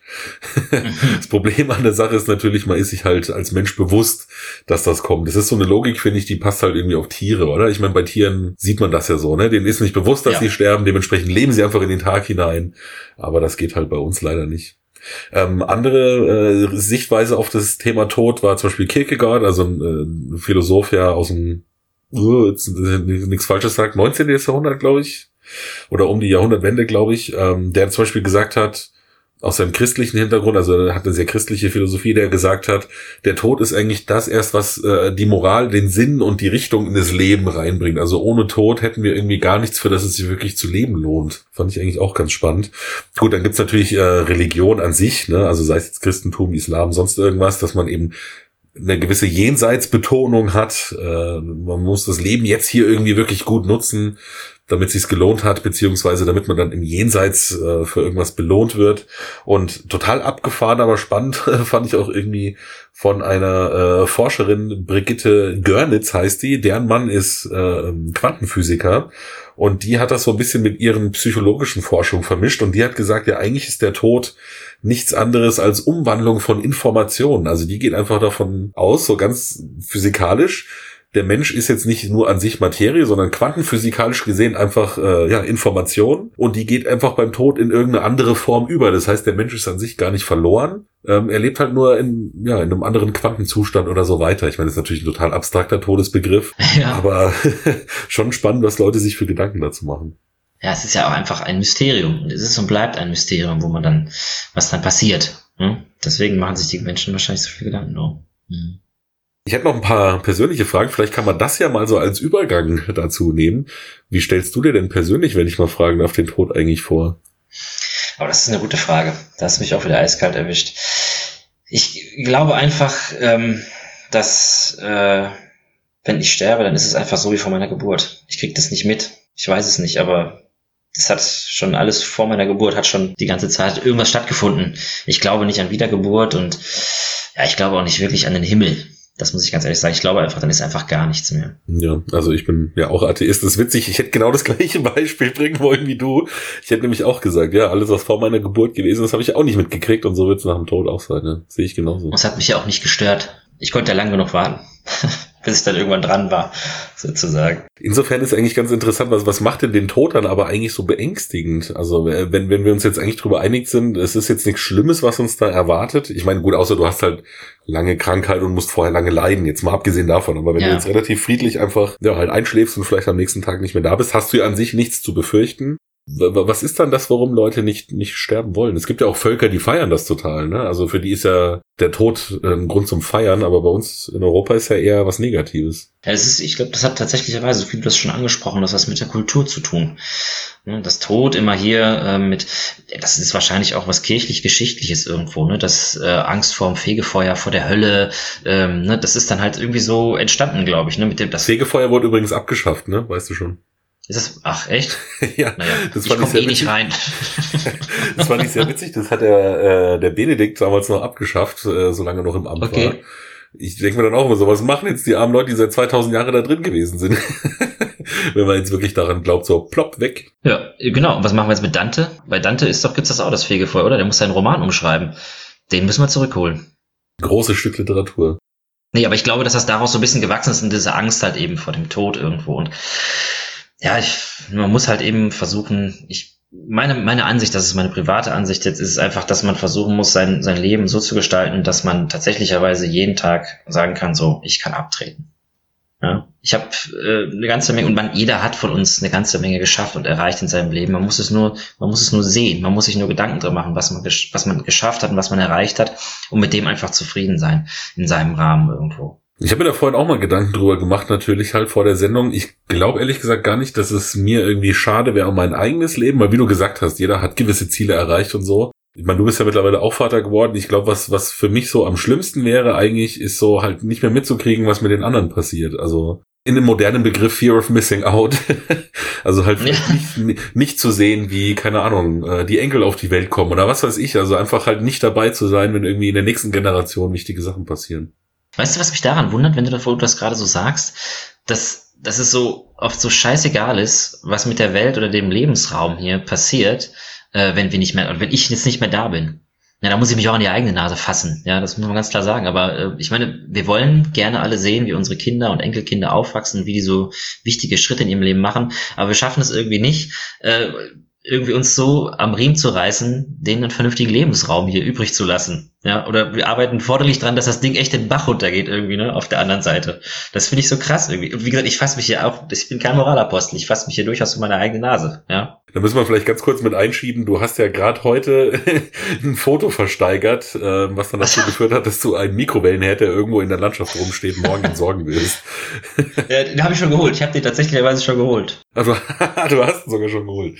S2: (laughs) das Problem an der Sache ist natürlich, man ist sich halt als Mensch bewusst, dass das kommt. Das ist so eine Logik, finde ich, die passt halt irgendwie auf Tiere, oder? Ich meine, bei Tieren sieht man das ja so, ne? Denen ist nicht bewusst, dass ja. sie sterben, dementsprechend leben sie einfach in den Tag hinein. Aber das geht halt bei uns leider nicht. Ähm, andere äh, Sichtweise auf das Thema Tod war zum Beispiel Kierkegaard, also ein äh, Philosoph ja aus dem, jetzt, nichts Falsches sagt, 19. Jahrhundert, glaube ich, oder um die Jahrhundertwende, glaube ich, ähm, der zum Beispiel gesagt hat, aus seinem christlichen Hintergrund, also er hat eine sehr christliche Philosophie, der gesagt hat, der Tod ist eigentlich das erst, was äh, die Moral, den Sinn und die Richtung in das Leben reinbringt. Also ohne Tod hätten wir irgendwie gar nichts, für das es sich wirklich zu leben lohnt. Fand ich eigentlich auch ganz spannend. Gut, dann gibt's natürlich äh, Religion an sich, ne? also sei es jetzt Christentum, Islam, sonst irgendwas, dass man eben eine gewisse Jenseitsbetonung hat. Äh, man muss das Leben jetzt hier irgendwie wirklich gut nutzen damit sich's gelohnt hat, beziehungsweise damit man dann im Jenseits äh, für irgendwas belohnt wird. Und total abgefahren, aber spannend (laughs) fand ich auch irgendwie von einer äh, Forscherin, Brigitte Görnitz heißt die, deren Mann ist äh, Quantenphysiker. Und die hat das so ein bisschen mit ihren psychologischen Forschungen vermischt. Und die hat gesagt, ja, eigentlich ist der Tod nichts anderes als Umwandlung von Informationen. Also die geht einfach davon aus, so ganz physikalisch, der Mensch ist jetzt nicht nur an sich Materie, sondern quantenphysikalisch gesehen einfach äh, ja Information und die geht einfach beim Tod in irgendeine andere Form über. Das heißt, der Mensch ist an sich gar nicht verloren. Ähm, er lebt halt nur in ja in einem anderen Quantenzustand oder so weiter. Ich meine, das ist natürlich ein total abstrakter Todesbegriff, (laughs) ja. aber (laughs) schon spannend, was Leute sich für Gedanken dazu machen.
S3: Ja, es ist ja auch einfach ein Mysterium. Es ist und bleibt ein Mysterium, wo man dann, was dann passiert. Hm? Deswegen machen sich die Menschen wahrscheinlich so viel Gedanken. Oh. Hm.
S2: Ich hätte noch ein paar persönliche Fragen. Vielleicht kann man das ja mal so als Übergang dazu nehmen. Wie stellst du dir denn persönlich, wenn ich mal fragen darf, den Tod eigentlich vor?
S3: Aber das ist eine gute Frage. Da hast du mich auch wieder eiskalt erwischt. Ich glaube einfach, ähm, dass äh, wenn ich sterbe, dann ist es einfach so wie vor meiner Geburt. Ich krieg das nicht mit. Ich weiß es nicht, aber es hat schon alles vor meiner Geburt, hat schon die ganze Zeit irgendwas stattgefunden. Ich glaube nicht an Wiedergeburt und ja, ich glaube auch nicht wirklich an den Himmel. Das muss ich ganz ehrlich sagen. Ich glaube einfach, dann ist einfach gar nichts mehr.
S2: Ja, also ich bin ja auch Atheist. Das ist witzig. Ich hätte genau das gleiche Beispiel bringen wollen wie du. Ich hätte nämlich auch gesagt, ja, alles, was vor meiner Geburt gewesen ist, habe ich auch nicht mitgekriegt und so wird es nach dem Tod auch sein. Ne? Sehe ich genauso.
S3: Das hat mich ja auch nicht gestört. Ich konnte ja lange genug warten. (laughs) bis ich dann irgendwann dran war, sozusagen.
S2: Insofern ist eigentlich ganz interessant, was, was macht denn den Tod dann aber eigentlich so beängstigend? Also äh, wenn, wenn wir uns jetzt eigentlich drüber einig sind, es ist jetzt nichts Schlimmes, was uns da erwartet. Ich meine, gut, außer du hast halt lange Krankheit und musst vorher lange leiden, jetzt mal abgesehen davon. Aber wenn ja. du jetzt relativ friedlich einfach ja, halt einschläfst und vielleicht am nächsten Tag nicht mehr da bist, hast du ja an sich nichts zu befürchten. Was ist dann das, warum Leute nicht, nicht sterben wollen? Es gibt ja auch Völker, die feiern das total, ne? Also für die ist ja der Tod äh, ein Grund zum Feiern, aber bei uns in Europa ist ja eher was Negatives.
S3: Ja, es ist, ich glaube, das hat tatsächlicherweise, wie du das schon angesprochen hast, was mit der Kultur zu tun. Ne, das Tod immer hier äh, mit, das ist wahrscheinlich auch was kirchlich-geschichtliches irgendwo, ne? Das äh, Angst vor dem Fegefeuer, vor der Hölle, ähm, ne? Das ist dann halt irgendwie so entstanden, glaube ich, ne? Mit dem,
S2: das Fegefeuer wurde übrigens abgeschafft, ne? Weißt du schon.
S3: Ist das, ach, echt? (laughs)
S2: ja, naja,
S3: das fand ich, ich eh nicht rein. (laughs)
S2: das fand ich sehr witzig. Das hat der, äh, der Benedikt damals noch abgeschafft, äh, solange noch im Amt okay. war. Ich denke mir dann auch immer so, was machen jetzt die armen Leute, die seit 2000 Jahren da drin gewesen sind? (laughs) Wenn man jetzt wirklich daran glaubt, so plopp, weg.
S3: Ja, genau. Und was machen wir jetzt mit Dante? Bei Dante ist doch, gibt's das auch, das Fegefeuer, oder? Der muss seinen Roman umschreiben. Den müssen wir zurückholen.
S2: Großes Stück Literatur.
S3: Nee, aber ich glaube, dass das daraus so ein bisschen gewachsen ist und diese Angst halt eben vor dem Tod irgendwo. Und ja, ich, man muss halt eben versuchen, ich, meine, meine Ansicht, das ist meine private Ansicht jetzt, ist einfach, dass man versuchen muss, sein, sein Leben so zu gestalten, dass man tatsächlicherweise jeden Tag sagen kann, so, ich kann abtreten. Ja, ich habe äh, eine ganze Menge und man, jeder hat von uns eine ganze Menge geschafft und erreicht in seinem Leben. Man muss es nur, man muss es nur sehen. Man muss sich nur Gedanken darüber machen, was man, was man geschafft hat und was man erreicht hat und mit dem einfach zufrieden sein in seinem Rahmen irgendwo.
S2: Ich habe mir da vorhin auch mal Gedanken drüber gemacht, natürlich halt vor der Sendung. Ich glaube ehrlich gesagt gar nicht, dass es mir irgendwie schade wäre um mein eigenes Leben, weil wie du gesagt hast, jeder hat gewisse Ziele erreicht und so. Ich meine, du bist ja mittlerweile auch Vater geworden. Ich glaube, was, was für mich so am schlimmsten wäre eigentlich, ist so halt nicht mehr mitzukriegen, was mit den anderen passiert. Also in dem modernen Begriff Fear of Missing Out. (laughs) also halt ja. nicht, nicht zu sehen, wie, keine Ahnung, äh, die Enkel auf die Welt kommen oder was weiß ich. Also einfach halt nicht dabei zu sein, wenn irgendwie in der nächsten Generation wichtige Sachen passieren.
S3: Weißt du, was mich daran wundert, wenn du das, gerade so sagst, dass, dass es so oft so scheißegal ist, was mit der Welt oder dem Lebensraum hier passiert, äh, wenn wir nicht mehr, wenn ich jetzt nicht mehr da bin. Ja, da muss ich mich auch an die eigene Nase fassen. Ja, das muss man ganz klar sagen. Aber äh, ich meine, wir wollen gerne alle sehen, wie unsere Kinder und Enkelkinder aufwachsen, wie die so wichtige Schritte in ihrem Leben machen. Aber wir schaffen es irgendwie nicht. Äh, irgendwie uns so am Riemen zu reißen, denen einen vernünftigen Lebensraum hier übrig zu lassen. Ja, oder wir arbeiten forderlich dran, dass das Ding echt den Bach runtergeht irgendwie, ne, auf der anderen Seite. Das finde ich so krass irgendwie. Und wie gesagt, ich fasse mich hier auch, ich bin kein Moralapostel, ich fasse mich hier durchaus um meine eigene Nase, ja.
S2: Da müssen wir vielleicht ganz kurz mit einschieben, du hast ja gerade heute (laughs) ein Foto versteigert, äh, was dann dazu (laughs) geführt hat, dass du einen Mikrowellenherd, der irgendwo in der Landschaft rumsteht, morgen entsorgen willst. (laughs)
S3: ja, den habe ich schon geholt, ich habe den tatsächlich schon geholt.
S2: Also, du hast ihn sogar schon geholt.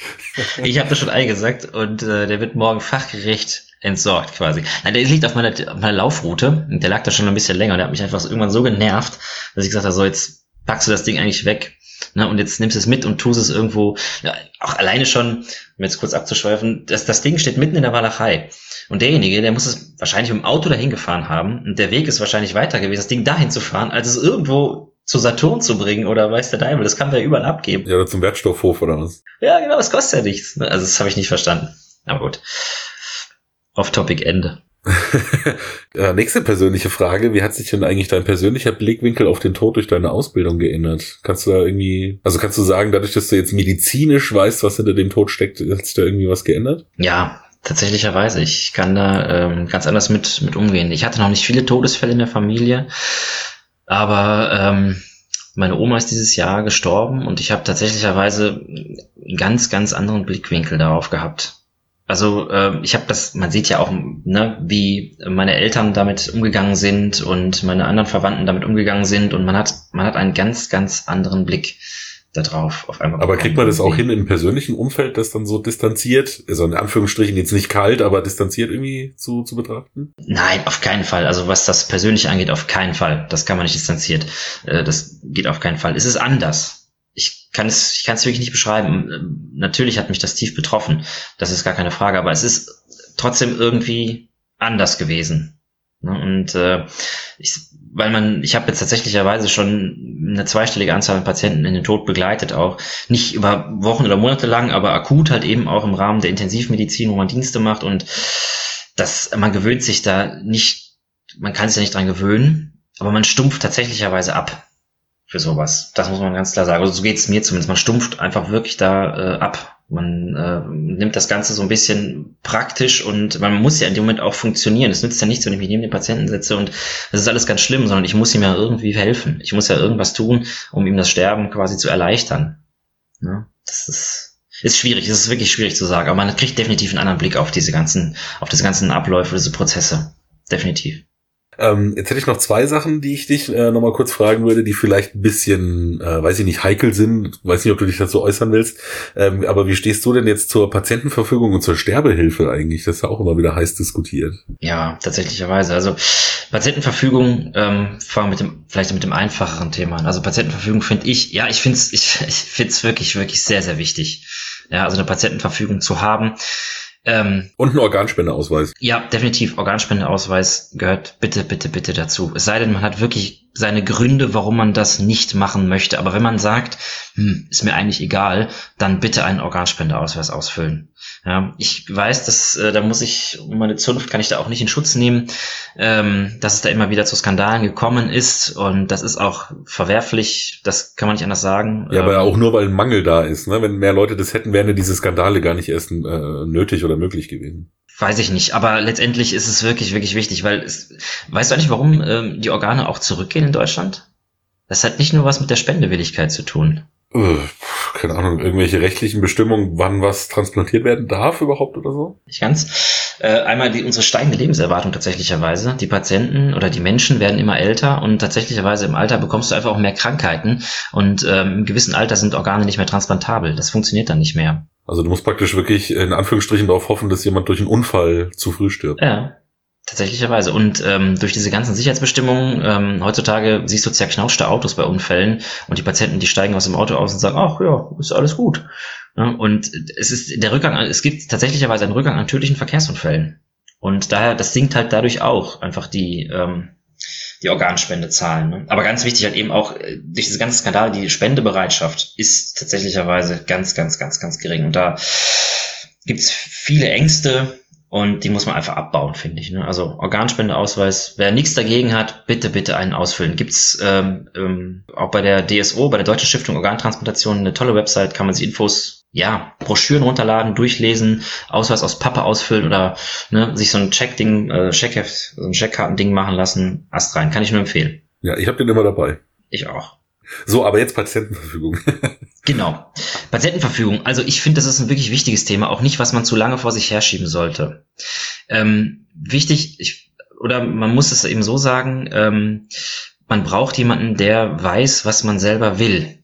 S3: ich habe das schon eingesagt und äh, der wird morgen fachgerecht entsorgt quasi. Nein, der liegt auf meiner, auf meiner Laufroute. Der lag da schon ein bisschen länger. Der hat mich einfach irgendwann so genervt, dass ich gesagt habe, so jetzt packst du das Ding eigentlich weg. Ne, und jetzt nimmst du es mit und tust es irgendwo, ja, auch alleine schon, um jetzt kurz abzuschweifen, das, das Ding steht mitten in der Walachei. Und derjenige, der muss es wahrscheinlich mit dem Auto dahin gefahren haben. Und der Weg ist wahrscheinlich weiter gewesen, das Ding dahin zu fahren, als es irgendwo zu Saturn zu bringen oder weiß der Deibel. Das kann man ja überall abgeben.
S2: Ja, oder zum Wertstoffhof oder was?
S3: Ja, genau, das kostet ja nichts. Ne? Also das habe ich nicht verstanden. Aber gut. Off-Topic Ende. (laughs)
S2: ja, nächste persönliche Frage. Wie hat sich denn eigentlich dein persönlicher Blickwinkel auf den Tod durch deine Ausbildung geändert? Kannst du da irgendwie, also kannst du sagen, dadurch, dass du jetzt medizinisch weißt, was hinter dem Tod steckt, hat sich da irgendwie was geändert?
S3: Ja, tatsächlicherweise. Ich kann da ähm, ganz anders mit, mit umgehen. Ich hatte noch nicht viele Todesfälle in der Familie, aber ähm, meine Oma ist dieses Jahr gestorben und ich habe tatsächlicherweise einen ganz, ganz anderen Blickwinkel darauf gehabt. Also äh, ich habe das, man sieht ja auch, ne, wie meine Eltern damit umgegangen sind und meine anderen Verwandten damit umgegangen sind und man hat, man hat einen ganz, ganz anderen Blick da drauf auf einmal.
S2: Aber kriegt man das auch hin im persönlichen Umfeld, das dann so distanziert, also in Anführungsstrichen jetzt nicht kalt, aber distanziert irgendwie zu, zu betrachten?
S3: Nein, auf keinen Fall. Also was das persönlich angeht, auf keinen Fall. Das kann man nicht distanziert. Äh, das geht auf keinen Fall. Es ist anders kann es, ich kann es wirklich nicht beschreiben. Natürlich hat mich das tief betroffen. Das ist gar keine Frage. Aber es ist trotzdem irgendwie anders gewesen. Ne? Und äh, ich, weil man, ich habe jetzt tatsächlicherweise schon eine zweistellige Anzahl an Patienten in den Tod begleitet, auch nicht über Wochen oder Monate lang, aber akut halt eben auch im Rahmen der Intensivmedizin, wo man Dienste macht und das, man gewöhnt sich da nicht, man kann sich da nicht dran gewöhnen, aber man stumpft tatsächlicherweise ab für sowas. Das muss man ganz klar sagen. Also so geht es mir zumindest. Man stumpft einfach wirklich da äh, ab. Man äh, nimmt das Ganze so ein bisschen praktisch und man muss ja in dem Moment auch funktionieren. Es nützt ja nichts, wenn ich mich neben den Patienten setze und das ist alles ganz schlimm, sondern ich muss ihm ja irgendwie helfen. Ich muss ja irgendwas tun, um ihm das Sterben quasi zu erleichtern. Ja, das ist Ist schwierig, es ist wirklich schwierig zu sagen, aber man kriegt definitiv einen anderen Blick auf diese ganzen, auf diese ganzen Abläufe, diese Prozesse. Definitiv.
S2: Ähm, jetzt hätte ich noch zwei Sachen, die ich dich äh, nochmal kurz fragen würde, die vielleicht ein bisschen, äh, weiß ich nicht, heikel sind. Weiß nicht, ob du dich dazu äußern willst. Ähm, aber wie stehst du denn jetzt zur Patientenverfügung und zur Sterbehilfe eigentlich? Das ist ja auch immer wieder heiß diskutiert.
S3: Ja, tatsächlicherweise. Also Patientenverfügung, ähm, fangen mit dem, vielleicht mit dem einfacheren Thema an. Also Patientenverfügung finde ich, ja, ich finde es (laughs) ich, ich find's wirklich, wirklich sehr, sehr wichtig. Ja, also eine Patientenverfügung zu haben.
S2: Ähm, Und ein Organspendeausweis.
S3: Ja, definitiv. Organspendeausweis gehört bitte, bitte, bitte dazu. Es sei denn, man hat wirklich seine Gründe, warum man das nicht machen möchte. Aber wenn man sagt, hm, ist mir eigentlich egal, dann bitte einen Organspendeausweis ausfüllen. Ja, ich weiß, dass äh, da muss ich, um meine Zunft kann ich da auch nicht in Schutz nehmen, ähm, dass es da immer wieder zu Skandalen gekommen ist und das ist auch verwerflich, das kann man nicht anders sagen.
S2: Ja, aber ähm, auch nur, weil ein Mangel da ist. Ne? Wenn mehr Leute das hätten, wären diese Skandale gar nicht erst äh, nötig oder möglich gewesen.
S3: Weiß ich nicht, aber letztendlich ist es wirklich, wirklich wichtig, weil es, weißt du eigentlich, warum ähm, die Organe auch zurückgehen in Deutschland? Das hat nicht nur was mit der Spendewilligkeit zu tun.
S2: Äh, keine Ahnung, irgendwelche rechtlichen Bestimmungen, wann was transplantiert werden darf überhaupt oder so?
S3: Nicht ganz. Äh, einmal die, unsere steigende Lebenserwartung tatsächlicherweise. Die Patienten oder die Menschen werden immer älter und tatsächlicherweise im Alter bekommst du einfach auch mehr Krankheiten und ähm, im gewissen Alter sind Organe nicht mehr transplantabel. Das funktioniert dann nicht mehr.
S2: Also du musst praktisch wirklich in Anführungsstrichen darauf hoffen, dass jemand durch einen Unfall zu früh stirbt.
S3: Ja, Tatsächlicherweise. Und ähm, durch diese ganzen Sicherheitsbestimmungen, ähm, heutzutage siehst du zerknautschte Autos bei Unfällen und die Patienten, die steigen aus dem Auto aus und sagen, ach ja, ist alles gut. Ja, und es ist der Rückgang, es gibt tatsächlicherweise einen Rückgang an tödlichen Verkehrsunfällen. Und daher, das sinkt halt dadurch auch einfach die, ähm, die Organspendezahlen. Ne? Aber ganz wichtig halt eben auch, äh, durch diese ganzen Skandale, die Spendebereitschaft ist tatsächlicherweise ganz, ganz, ganz, ganz gering. Und da gibt's viele Ängste, und die muss man einfach abbauen, finde ich. Ne? Also Organspendeausweis, wer nichts dagegen hat, bitte, bitte einen ausfüllen. Gibt's ähm, ähm, auch bei der DSO, bei der Deutschen Stiftung Organtransplantation, eine tolle Website, kann man sich Infos, ja, Broschüren runterladen, durchlesen, Ausweis aus Pappe ausfüllen oder ne, sich so ein Checkding, äh, Checkheft, so ein Checkkartending machen lassen. Ast rein, kann ich nur empfehlen.
S2: Ja, ich habe den immer dabei.
S3: Ich auch.
S2: So, aber jetzt Patientenverfügung. (laughs)
S3: genau. Patientenverfügung. Also ich finde, das ist ein wirklich wichtiges Thema, auch nicht, was man zu lange vor sich herschieben sollte. Ähm, wichtig, ich, oder man muss es eben so sagen, ähm, man braucht jemanden, der weiß, was man selber will.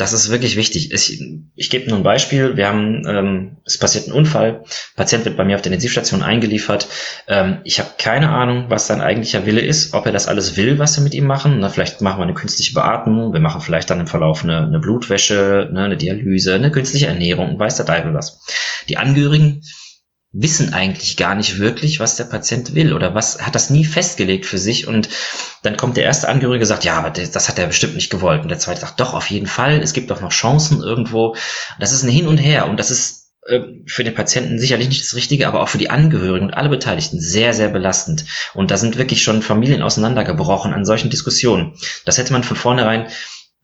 S3: Das ist wirklich wichtig. Ich, ich gebe nur ein Beispiel. Wir haben, ähm, es passiert ein Unfall. Patient wird bei mir auf der Intensivstation eingeliefert. Ähm, ich habe keine Ahnung, was sein eigentlicher Wille ist, ob er das alles will, was wir mit ihm machen. Na, vielleicht machen wir eine künstliche Beatmung. Wir machen vielleicht dann im Verlauf eine, eine Blutwäsche, ne, eine Dialyse, eine künstliche Ernährung, weiß der Teufel was. Die Angehörigen wissen eigentlich gar nicht wirklich, was der Patient will oder was hat das nie festgelegt für sich und dann kommt der erste Angehörige sagt, ja, aber das hat er bestimmt nicht gewollt und der zweite sagt, doch, auf jeden Fall, es gibt doch noch Chancen irgendwo. Das ist ein Hin und Her und das ist äh, für den Patienten sicherlich nicht das Richtige, aber auch für die Angehörigen und alle Beteiligten sehr, sehr belastend. Und da sind wirklich schon Familien auseinandergebrochen an solchen Diskussionen. Das hätte man von vornherein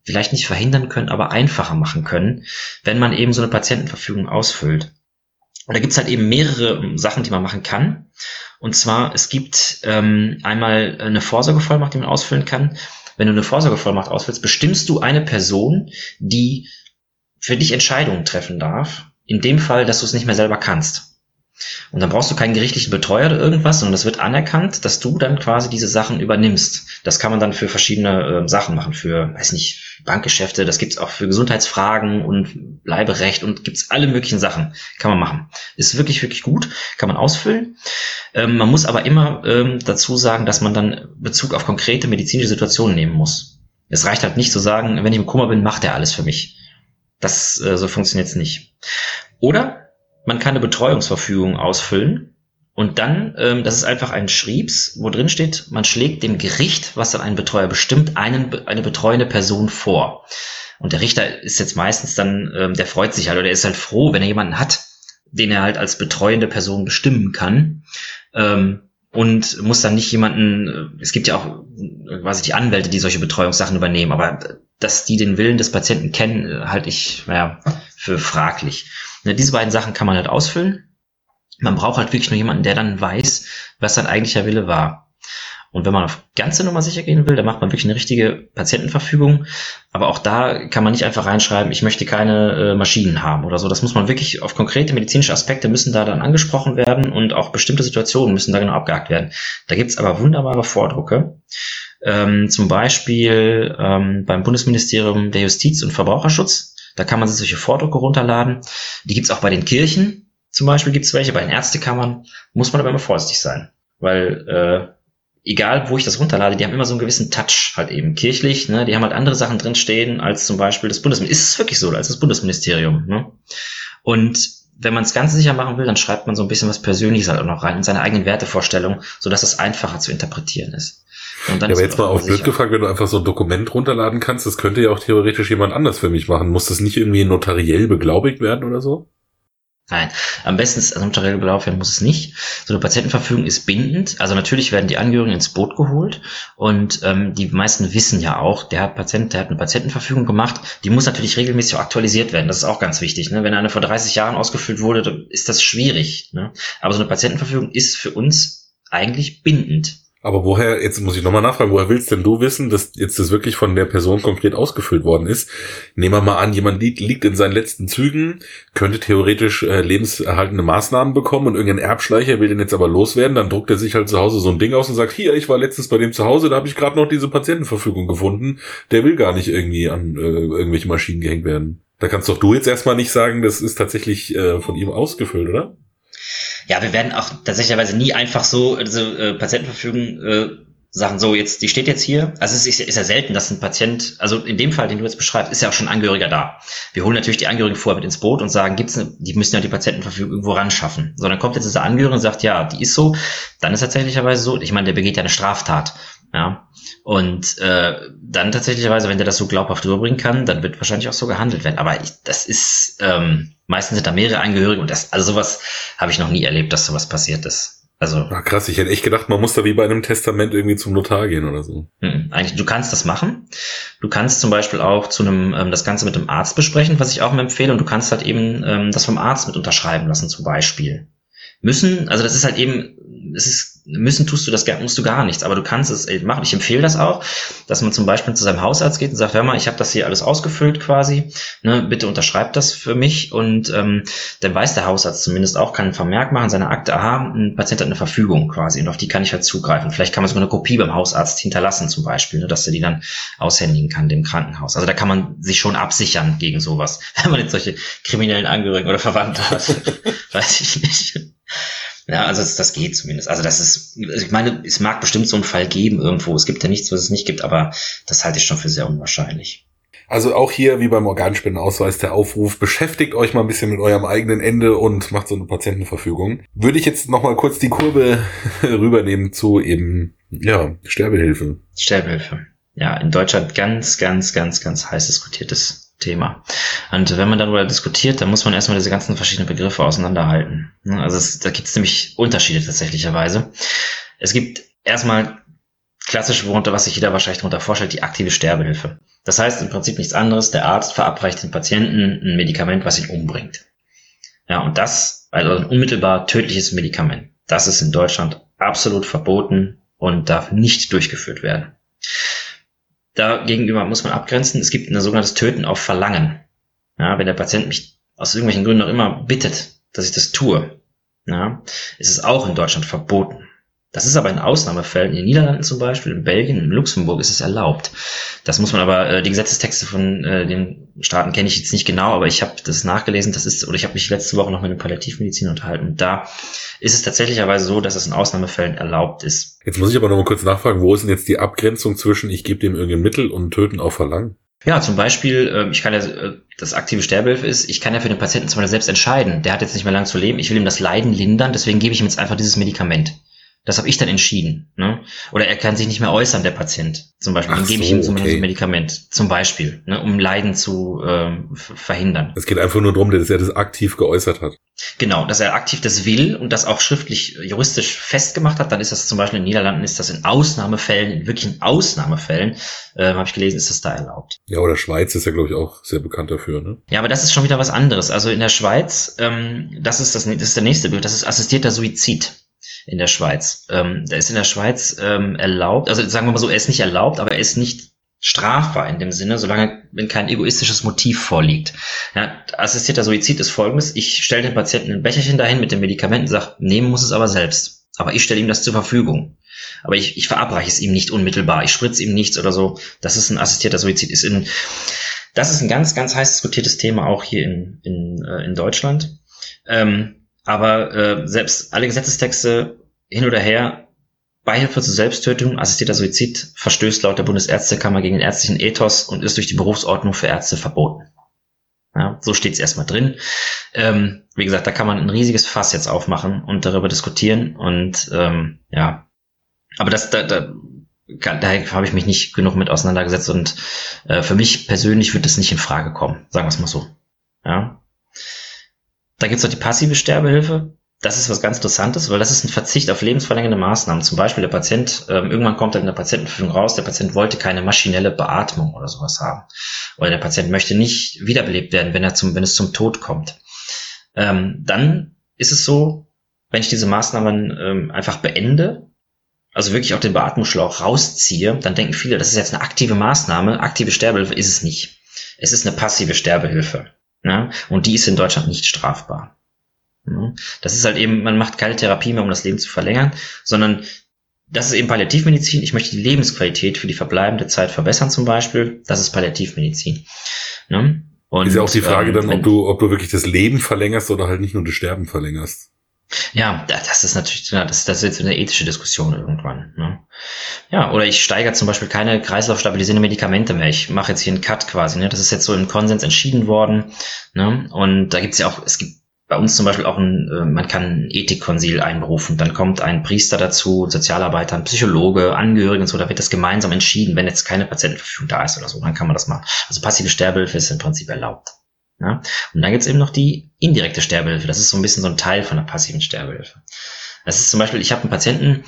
S3: vielleicht nicht verhindern können, aber einfacher machen können, wenn man eben so eine Patientenverfügung ausfüllt. Und da gibt's halt eben mehrere ähm, Sachen, die man machen kann. Und zwar, es gibt ähm, einmal eine Vorsorgevollmacht, die man ausfüllen kann. Wenn du eine Vorsorgevollmacht ausfüllst, bestimmst du eine Person, die für dich Entscheidungen treffen darf. In dem Fall, dass du es nicht mehr selber kannst. Und dann brauchst du keinen gerichtlichen Betreuer oder irgendwas, sondern es wird anerkannt, dass du dann quasi diese Sachen übernimmst. Das kann man dann für verschiedene äh, Sachen machen, für, weiß nicht, Bankgeschäfte, das gibt's auch für Gesundheitsfragen und Bleiberecht und gibt's alle möglichen Sachen. Kann man machen. Ist wirklich, wirklich gut, kann man ausfüllen. Ähm, man muss aber immer ähm, dazu sagen, dass man dann Bezug auf konkrete medizinische Situationen nehmen muss. Es reicht halt nicht zu sagen, wenn ich im Kummer bin, macht er alles für mich. Das, äh, so funktioniert's nicht. Oder man kann eine Betreuungsverfügung ausfüllen und dann, ähm, das ist einfach ein Schriebs, wo drin steht, man schlägt dem Gericht, was dann ein Betreuer bestimmt, einen, eine betreuende Person vor. Und der Richter ist jetzt meistens dann, ähm, der freut sich halt oder er ist halt froh, wenn er jemanden hat, den er halt als betreuende Person bestimmen kann. Ähm, und muss dann nicht jemanden, äh, es gibt ja auch quasi die Anwälte, die solche Betreuungssachen übernehmen, aber dass die den Willen des Patienten kennen, äh, halte ich naja, für fraglich. Ne, diese beiden Sachen kann man halt ausfüllen. Man braucht halt wirklich nur jemanden, der dann weiß, was sein eigentlicher Wille war. Und wenn man auf ganze Nummer sicher gehen will, dann macht man wirklich eine richtige Patientenverfügung. Aber auch da kann man nicht einfach reinschreiben, ich möchte keine äh, Maschinen haben oder so. Das muss man wirklich auf konkrete medizinische Aspekte müssen da dann angesprochen werden und auch bestimmte Situationen müssen da genau abgehakt werden. Da gibt's aber wunderbare Vordrucke. Ähm, zum Beispiel ähm, beim Bundesministerium der Justiz und Verbraucherschutz. Da kann man sich solche Vordrucke runterladen. Die gibt's auch bei den Kirchen. Zum Beispiel gibt's welche. Bei den Ärztekammern muss man aber immer vorsichtig sein. Weil äh, egal wo ich das runterlade, die haben immer so einen gewissen Touch halt eben kirchlich, ne? Die haben halt andere Sachen drinstehen als zum Beispiel das Bundesministerium. Ist es wirklich so, als das Bundesministerium, ne? Und wenn man es ganz sicher machen will, dann schreibt man so ein bisschen was Persönliches halt auch noch rein in seine eigenen Wertevorstellungen, sodass es einfacher zu interpretieren ist.
S2: Und dann ja, aber jetzt mal auf blöd gefragt, wenn du einfach so ein Dokument runterladen kannst, das könnte ja auch theoretisch jemand anders für mich machen. Muss das nicht irgendwie notariell beglaubigt werden oder so?
S3: Nein, am besten ist, also notariell gelaufen werden muss es nicht. So eine Patientenverfügung ist bindend. Also natürlich werden die Angehörigen ins Boot geholt und ähm, die meisten wissen ja auch, der hat Patient, der hat eine Patientenverfügung gemacht. Die muss natürlich regelmäßig aktualisiert werden. Das ist auch ganz wichtig. Ne? Wenn eine vor 30 Jahren ausgefüllt wurde, ist das schwierig. Ne? Aber so eine Patientenverfügung ist für uns eigentlich bindend.
S2: Aber woher, jetzt muss ich nochmal nachfragen, woher willst denn du wissen, dass jetzt das wirklich von der Person konkret ausgefüllt worden ist? Nehmen wir mal an, jemand liegt, liegt in seinen letzten Zügen, könnte theoretisch äh, lebenserhaltende Maßnahmen bekommen und irgendein Erbschleicher will den jetzt aber loswerden, dann druckt er sich halt zu Hause so ein Ding aus und sagt, hier, ich war letztens bei dem zu Hause, da habe ich gerade noch diese Patientenverfügung gefunden, der will gar nicht irgendwie an äh, irgendwelche Maschinen gehängt werden. Da kannst doch du jetzt erstmal nicht sagen, das ist tatsächlich äh, von ihm ausgefüllt, oder?
S3: Ja, wir werden auch tatsächlicherweise nie einfach so also, äh, Patientenverfügung äh, sagen, so jetzt, die steht jetzt hier. Also es ist, ist ja selten, dass ein Patient, also in dem Fall, den du jetzt beschreibst, ist ja auch schon Angehöriger da. Wir holen natürlich die Angehörigen vorher mit ins Boot und sagen, gibt's eine, die müssen ja die Patientenverfügung irgendwo ran schaffen. So, dann kommt jetzt dieser Angehörige und sagt, ja, die ist so. Dann ist tatsächlicherweise so, ich meine, der begeht ja eine Straftat. Ja. Und äh, dann tatsächlicherweise, wenn der das so glaubhaft rüberbringen kann, dann wird wahrscheinlich auch so gehandelt werden. Aber ich, das ist, ähm, meistens sind da mehrere Angehörige und das, also sowas habe ich noch nie erlebt, dass sowas passiert ist. Also.
S2: Ach, krass, ich hätte echt gedacht, man muss da wie bei einem Testament irgendwie zum Notar gehen oder so.
S3: Hm, eigentlich, du kannst das machen. Du kannst zum Beispiel auch zu einem, ähm, das Ganze mit dem Arzt besprechen, was ich auch empfehle, und du kannst halt eben ähm, das vom Arzt mit unterschreiben lassen, zum Beispiel. Müssen, also das ist halt eben, es ist müssen tust du das, musst du gar nichts, aber du kannst es machen. Ich empfehle das auch, dass man zum Beispiel zu seinem Hausarzt geht und sagt, hör mal, ich habe das hier alles ausgefüllt quasi, ne, bitte unterschreib das für mich und ähm, dann weiß der Hausarzt zumindest auch, kann einen Vermerk machen, seine Akte, aha, ein Patient hat eine Verfügung quasi und auf die kann ich halt zugreifen. Vielleicht kann man sogar eine Kopie beim Hausarzt hinterlassen zum Beispiel, ne, dass er die dann aushändigen kann dem Krankenhaus. Also da kann man sich schon absichern gegen sowas, (laughs) wenn man jetzt solche kriminellen Angehörigen oder Verwandte hat. (laughs) Weiß ich nicht. Ja, also das, das geht zumindest. Also das ist, ich meine, es mag bestimmt so einen Fall geben irgendwo. Es gibt ja nichts, was es nicht gibt, aber das halte ich schon für sehr unwahrscheinlich.
S2: Also auch hier, wie beim Organspendenausweis, der Aufruf, beschäftigt euch mal ein bisschen mit eurem eigenen Ende und macht so eine Patientenverfügung. Würde ich jetzt noch mal kurz die Kurve (laughs) rübernehmen zu eben, ja, Sterbehilfe.
S3: Sterbehilfe. Ja, in Deutschland ganz, ganz, ganz, ganz heiß diskutiertes Thema. Und wenn man darüber diskutiert, dann muss man erstmal diese ganzen verschiedenen Begriffe auseinanderhalten. Also es, da gibt es nämlich Unterschiede tatsächlicherweise. Es gibt erstmal klassisch, worunter, was sich jeder wahrscheinlich darunter vorstellt, die aktive Sterbehilfe. Das heißt im Prinzip nichts anderes, der Arzt verabreicht den Patienten ein Medikament, was ihn umbringt. Ja, und das, also ein unmittelbar tödliches Medikament, das ist in Deutschland absolut verboten und darf nicht durchgeführt werden. Dagegenüber muss man abgrenzen. Es gibt ein sogenanntes Töten auf Verlangen. Ja, wenn der Patient mich aus irgendwelchen Gründen noch immer bittet, dass ich das tue, ja, ist es auch in Deutschland verboten. Das ist aber in Ausnahmefällen, in den Niederlanden zum Beispiel, in Belgien, in Luxemburg ist es erlaubt. Das muss man aber, äh, die Gesetzestexte von äh, den Staaten kenne ich jetzt nicht genau, aber ich habe das nachgelesen, das ist, oder ich habe mich letzte Woche noch mit einem Palliativmedizin unterhalten. Da ist es tatsächlicherweise so, dass es in Ausnahmefällen erlaubt ist.
S2: Jetzt muss ich aber noch mal kurz nachfragen, wo ist denn jetzt die Abgrenzung zwischen ich gebe dem irgendein Mittel und töten auf Verlangen?
S3: Ja, zum Beispiel, äh, ich kann ja, äh, das aktive Sterbehilfe ist, ich kann ja für den Patienten zum Beispiel selbst entscheiden, der hat jetzt nicht mehr lange zu leben, ich will ihm das Leiden lindern, deswegen gebe ich ihm jetzt einfach dieses Medikament. Das habe ich dann entschieden. Ne? Oder er kann sich nicht mehr äußern, der Patient. Zum Beispiel. Ach dann gebe so, ich ihm zum okay. ein Medikament. Zum Beispiel, ne? um Leiden zu ähm, verhindern.
S2: Es geht einfach nur darum, dass er das aktiv geäußert hat.
S3: Genau, dass er aktiv das will und das auch schriftlich juristisch festgemacht hat. Dann ist das zum Beispiel in den Niederlanden, ist das in Ausnahmefällen, in wirklichen Ausnahmefällen, äh, habe ich gelesen, ist das da erlaubt.
S2: Ja, oder Schweiz ist ja, glaube ich, auch sehr bekannt dafür. Ne?
S3: Ja, aber das ist schon wieder was anderes. Also in der Schweiz, ähm, das ist das, das ist der nächste Begriff, das ist assistierter Suizid. In der Schweiz. Ähm, der ist in der Schweiz ähm, erlaubt, also sagen wir mal so, er ist nicht erlaubt, aber er ist nicht strafbar in dem Sinne, solange wenn kein egoistisches Motiv vorliegt. Ja, assistierter Suizid ist folgendes, ich stelle dem Patienten ein Becherchen dahin mit dem Medikament und sage, nehmen muss es aber selbst. Aber ich stelle ihm das zur Verfügung. Aber ich, ich verabreiche es ihm nicht unmittelbar, ich spritze ihm nichts oder so. Das ist ein assistierter Suizid. Ist in, das ist ein ganz, ganz heiß diskutiertes Thema auch hier in, in, äh, in Deutschland. Ähm, aber äh, selbst alle Gesetzestexte hin oder her Beihilfe zur Selbsttötung, assistierter Suizid, verstößt laut der Bundesärztekammer gegen den ärztlichen Ethos und ist durch die Berufsordnung für Ärzte verboten. Ja, so steht es erstmal drin. Ähm, wie gesagt, da kann man ein riesiges Fass jetzt aufmachen und darüber diskutieren. Und ähm, ja, aber das, da, da, da habe ich mich nicht genug mit auseinandergesetzt und äh, für mich persönlich wird das nicht in Frage kommen, sagen wir es mal so. Ja. Da gibt's noch die passive Sterbehilfe das ist was ganz Interessantes, weil das ist ein Verzicht auf lebensverlängernde Maßnahmen. Zum Beispiel der Patient, ähm, irgendwann kommt er in der Patientenverfügung raus, der Patient wollte keine maschinelle Beatmung oder sowas haben. Oder der Patient möchte nicht wiederbelebt werden, wenn er zum, wenn es zum Tod kommt. Ähm, dann ist es so, wenn ich diese Maßnahmen ähm, einfach beende, also wirklich auch den Beatmungsschlauch rausziehe, dann denken viele, das ist jetzt eine aktive Maßnahme. Aktive Sterbehilfe ist es nicht. Es ist eine passive Sterbehilfe. Ja? Und die ist in Deutschland nicht strafbar. Das ist halt eben, man macht keine Therapie mehr, um das Leben zu verlängern, sondern das ist eben Palliativmedizin. Ich möchte die Lebensqualität für die verbleibende Zeit verbessern zum Beispiel. Das ist Palliativmedizin.
S2: Ne? Und, ist ja auch die Frage ähm, dann, ob du, ob du wirklich das Leben verlängerst oder halt nicht nur das Sterben verlängerst.
S3: Ja, das ist natürlich, das, das ist jetzt eine ethische Diskussion irgendwann. Ne? Ja, oder ich steigere zum Beispiel keine kreislaufstabilisierende Medikamente mehr. Ich mache jetzt hier einen Cut quasi. Ne? Das ist jetzt so im Konsens entschieden worden. Ne? Und da gibt's ja auch, es gibt bei uns zum Beispiel auch ein, äh, man kann ein Ethikkonsil einberufen. Dann kommt ein Priester dazu, Sozialarbeiter, ein Psychologe, Angehörige und so. Da wird das gemeinsam entschieden, wenn jetzt keine Patientenverfügung da ist oder so. Dann kann man das machen. Also passive Sterbehilfe ist im Prinzip erlaubt. Ja? Und dann gibt's eben noch die indirekte Sterbehilfe. Das ist so ein bisschen so ein Teil von der passiven Sterbehilfe. Das ist zum Beispiel, ich habe einen Patienten,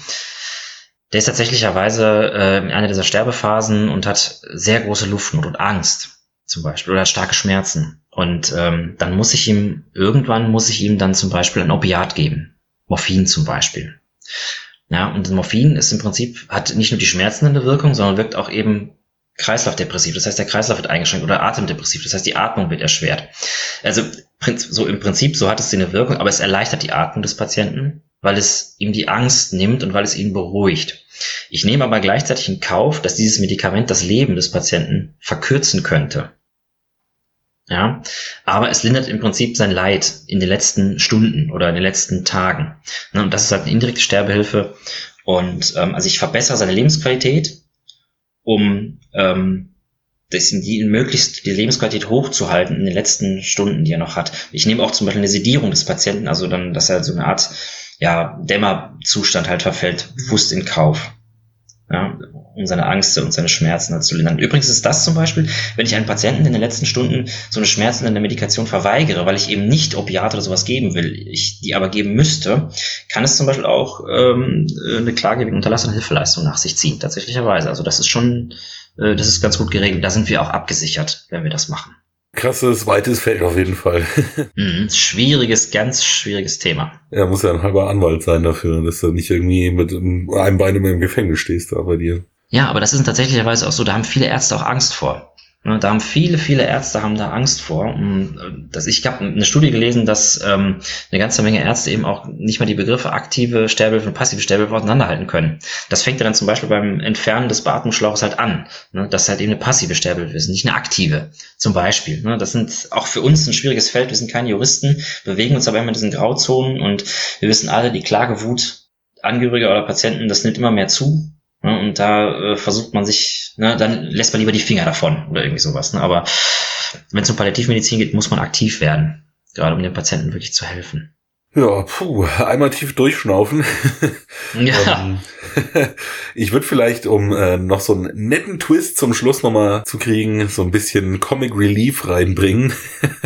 S3: der ist tatsächlicherweise äh, in einer dieser Sterbephasen und hat sehr große Luftnot und Angst zum Beispiel oder starke Schmerzen. Und ähm, dann muss ich ihm, irgendwann muss ich ihm dann zum Beispiel ein Opiat geben. Morphin zum Beispiel. Ja, und Morphin ist im Prinzip, hat nicht nur die schmerzende Wirkung, sondern wirkt auch eben kreislaufdepressiv. Das heißt, der Kreislauf wird eingeschränkt oder atemdepressiv. Das heißt, die Atmung wird erschwert. Also so im Prinzip, so hat es eine Wirkung, aber es erleichtert die Atmung des Patienten, weil es ihm die Angst nimmt und weil es ihn beruhigt. Ich nehme aber gleichzeitig in Kauf, dass dieses Medikament das Leben des Patienten verkürzen könnte. Ja, aber es lindert im Prinzip sein Leid in den letzten Stunden oder in den letzten Tagen. Ne, und das ist halt eine indirekte Sterbehilfe. Und ähm, also ich verbessere seine Lebensqualität, um ähm, das, die möglichst die Lebensqualität hochzuhalten in den letzten Stunden, die er noch hat. Ich nehme auch zum Beispiel eine Sedierung des Patienten, also dann, dass er so eine Art ja, Dämmerzustand halt verfällt, bewusst in Kauf ja, um seine Angst und seine Schmerzen zu lindern. Übrigens ist das zum Beispiel, wenn ich einen Patienten in den letzten Stunden so eine schmerzende Medikation verweigere, weil ich eben nicht Opiate oder sowas geben will, ich die aber geben müsste, kann es zum Beispiel auch ähm, eine Klage wegen unterlassene Hilfeleistung nach sich ziehen, tatsächlicherweise. Also das ist schon, äh, das ist ganz gut geregelt. Da sind wir auch abgesichert, wenn wir das machen
S2: krasses, weites Feld auf jeden Fall. (laughs)
S3: Mhm, schwieriges, ganz schwieriges Thema.
S2: Ja, muss ja ein halber Anwalt sein dafür, dass du nicht irgendwie mit einem Bein im Gefängnis stehst da bei dir.
S3: Ja, aber das ist tatsächlicherweise auch so, da haben viele Ärzte auch Angst vor. Ne, da haben viele, viele Ärzte haben da Angst vor. Dass ich habe eine Studie gelesen, dass ähm, eine ganze Menge Ärzte eben auch nicht mal die Begriffe aktive Sterbehilfe und passive Sterbehilfe auseinanderhalten können. Das fängt dann zum Beispiel beim Entfernen des Beatmungsschlauches halt an. Ne? Das ist halt eben eine passive Sterbehilfe ist, nicht eine aktive. Zum Beispiel. Ne? Das sind auch für uns ein schwieriges Feld. Wir sind keine Juristen, bewegen uns aber immer in diesen Grauzonen und wir wissen alle, die Klagewut Angehöriger oder Patienten, das nimmt immer mehr zu. Ne, und da äh, versucht man sich, ne, dann lässt man lieber die Finger davon oder irgendwie sowas. Ne? Aber wenn es um Palliativmedizin geht, muss man aktiv werden, gerade um den Patienten wirklich zu helfen.
S2: Ja, puh, einmal tief durchschnaufen. (laughs) Ja. Ähm, (laughs) ich würde vielleicht, um äh, noch so einen netten Twist zum Schluss nochmal zu kriegen, so ein bisschen Comic Relief reinbringen.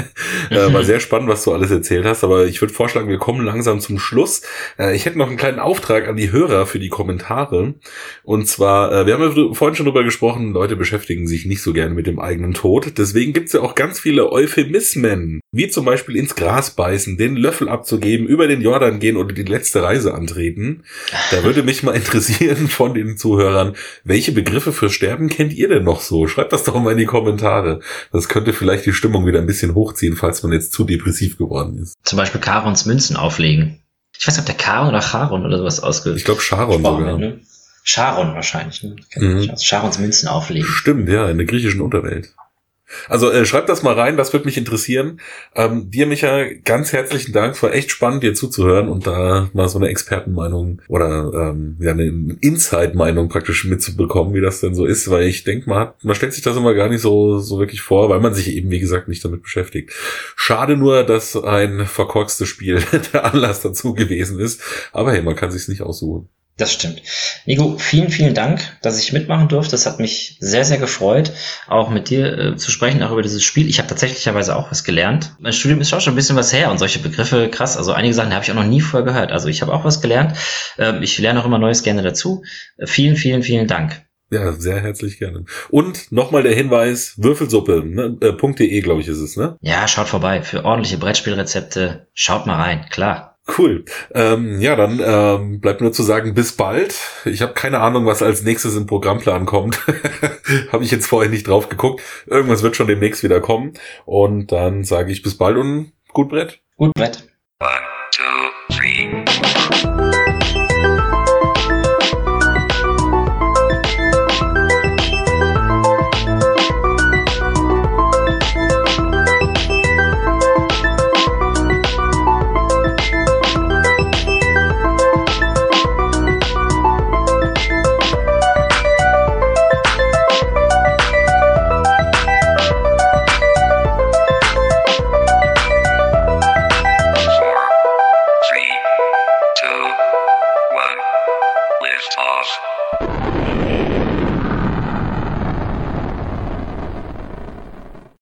S2: (laughs) äh, war sehr spannend, was du alles erzählt hast, aber ich würde vorschlagen, wir kommen langsam zum Schluss. Äh, ich hätte noch einen kleinen Auftrag an die Hörer für die Kommentare. Und zwar, äh, wir haben ja vorhin schon drüber gesprochen, Leute beschäftigen sich nicht so gerne mit dem eigenen Tod. Deswegen gibt's ja auch ganz viele Euphemismen, wie zum Beispiel ins Gras beißen, den Löffel abzugeben, eben über den Jordan gehen oder die letzte Reise antreten. Da würde mich mal interessieren von den Zuhörern, welche Begriffe für Sterben kennt ihr denn noch so? Schreibt das doch mal in die Kommentare. Das könnte vielleicht die Stimmung wieder ein bisschen hochziehen, falls man jetzt zu depressiv geworden ist.
S3: Zum Beispiel Karons Münzen auflegen. Ich weiß nicht, ob der Charon oder Charon oder sowas ausge...
S2: Ich glaube Charon sogar.
S3: Ne? Charon wahrscheinlich. Ne? Mhm. Charons Münzen auflegen.
S2: Stimmt, ja, in der griechischen Unterwelt. Also äh, schreibt das mal rein, das würde mich interessieren. Ähm, dir, Micha, ganz herzlichen Dank. Es war echt spannend, dir zuzuhören und da mal so eine Expertenmeinung oder ähm, ja, eine Inside-Meinung praktisch mitzubekommen, wie das denn so ist, weil ich denke, man, man stellt sich das immer gar nicht so, so wirklich vor, weil man sich eben, wie gesagt, nicht damit beschäftigt. Schade nur, dass ein verkorkstes Spiel (laughs) der Anlass dazu gewesen ist. Aber hey, man kann sich's nicht aussuchen.
S3: Das stimmt. Nico, vielen, vielen Dank, dass ich mitmachen durfte. Das hat mich sehr, sehr gefreut, auch mit dir äh, zu sprechen, auch über dieses Spiel. Ich habe tatsächlicherweise auch was gelernt. Mein Studium ist schon ein bisschen was her und solche Begriffe, krass. Also einige Sachen habe ich auch noch nie vorher gehört. Also ich habe auch was gelernt. Ähm, ich lerne auch immer Neues gerne dazu. Äh, vielen, vielen, vielen Dank.
S2: Ja, sehr herzlich gerne. Und nochmal der Hinweis, Würfelsuppe, ne, äh, .de, glaube ich, ist es, ne?
S3: Ja, schaut vorbei. Für ordentliche Brettspielrezepte, schaut mal rein, klar.
S2: Cool. Ähm, ja, dann ähm, bleibt nur zu sagen, bis bald. Ich habe keine Ahnung, was als nächstes im Programmplan kommt. (laughs) habe ich jetzt vorher nicht drauf geguckt. Irgendwas wird schon demnächst wieder kommen. Und dann sage ich bis bald und gut Brett.
S3: Gut Brett. Bye.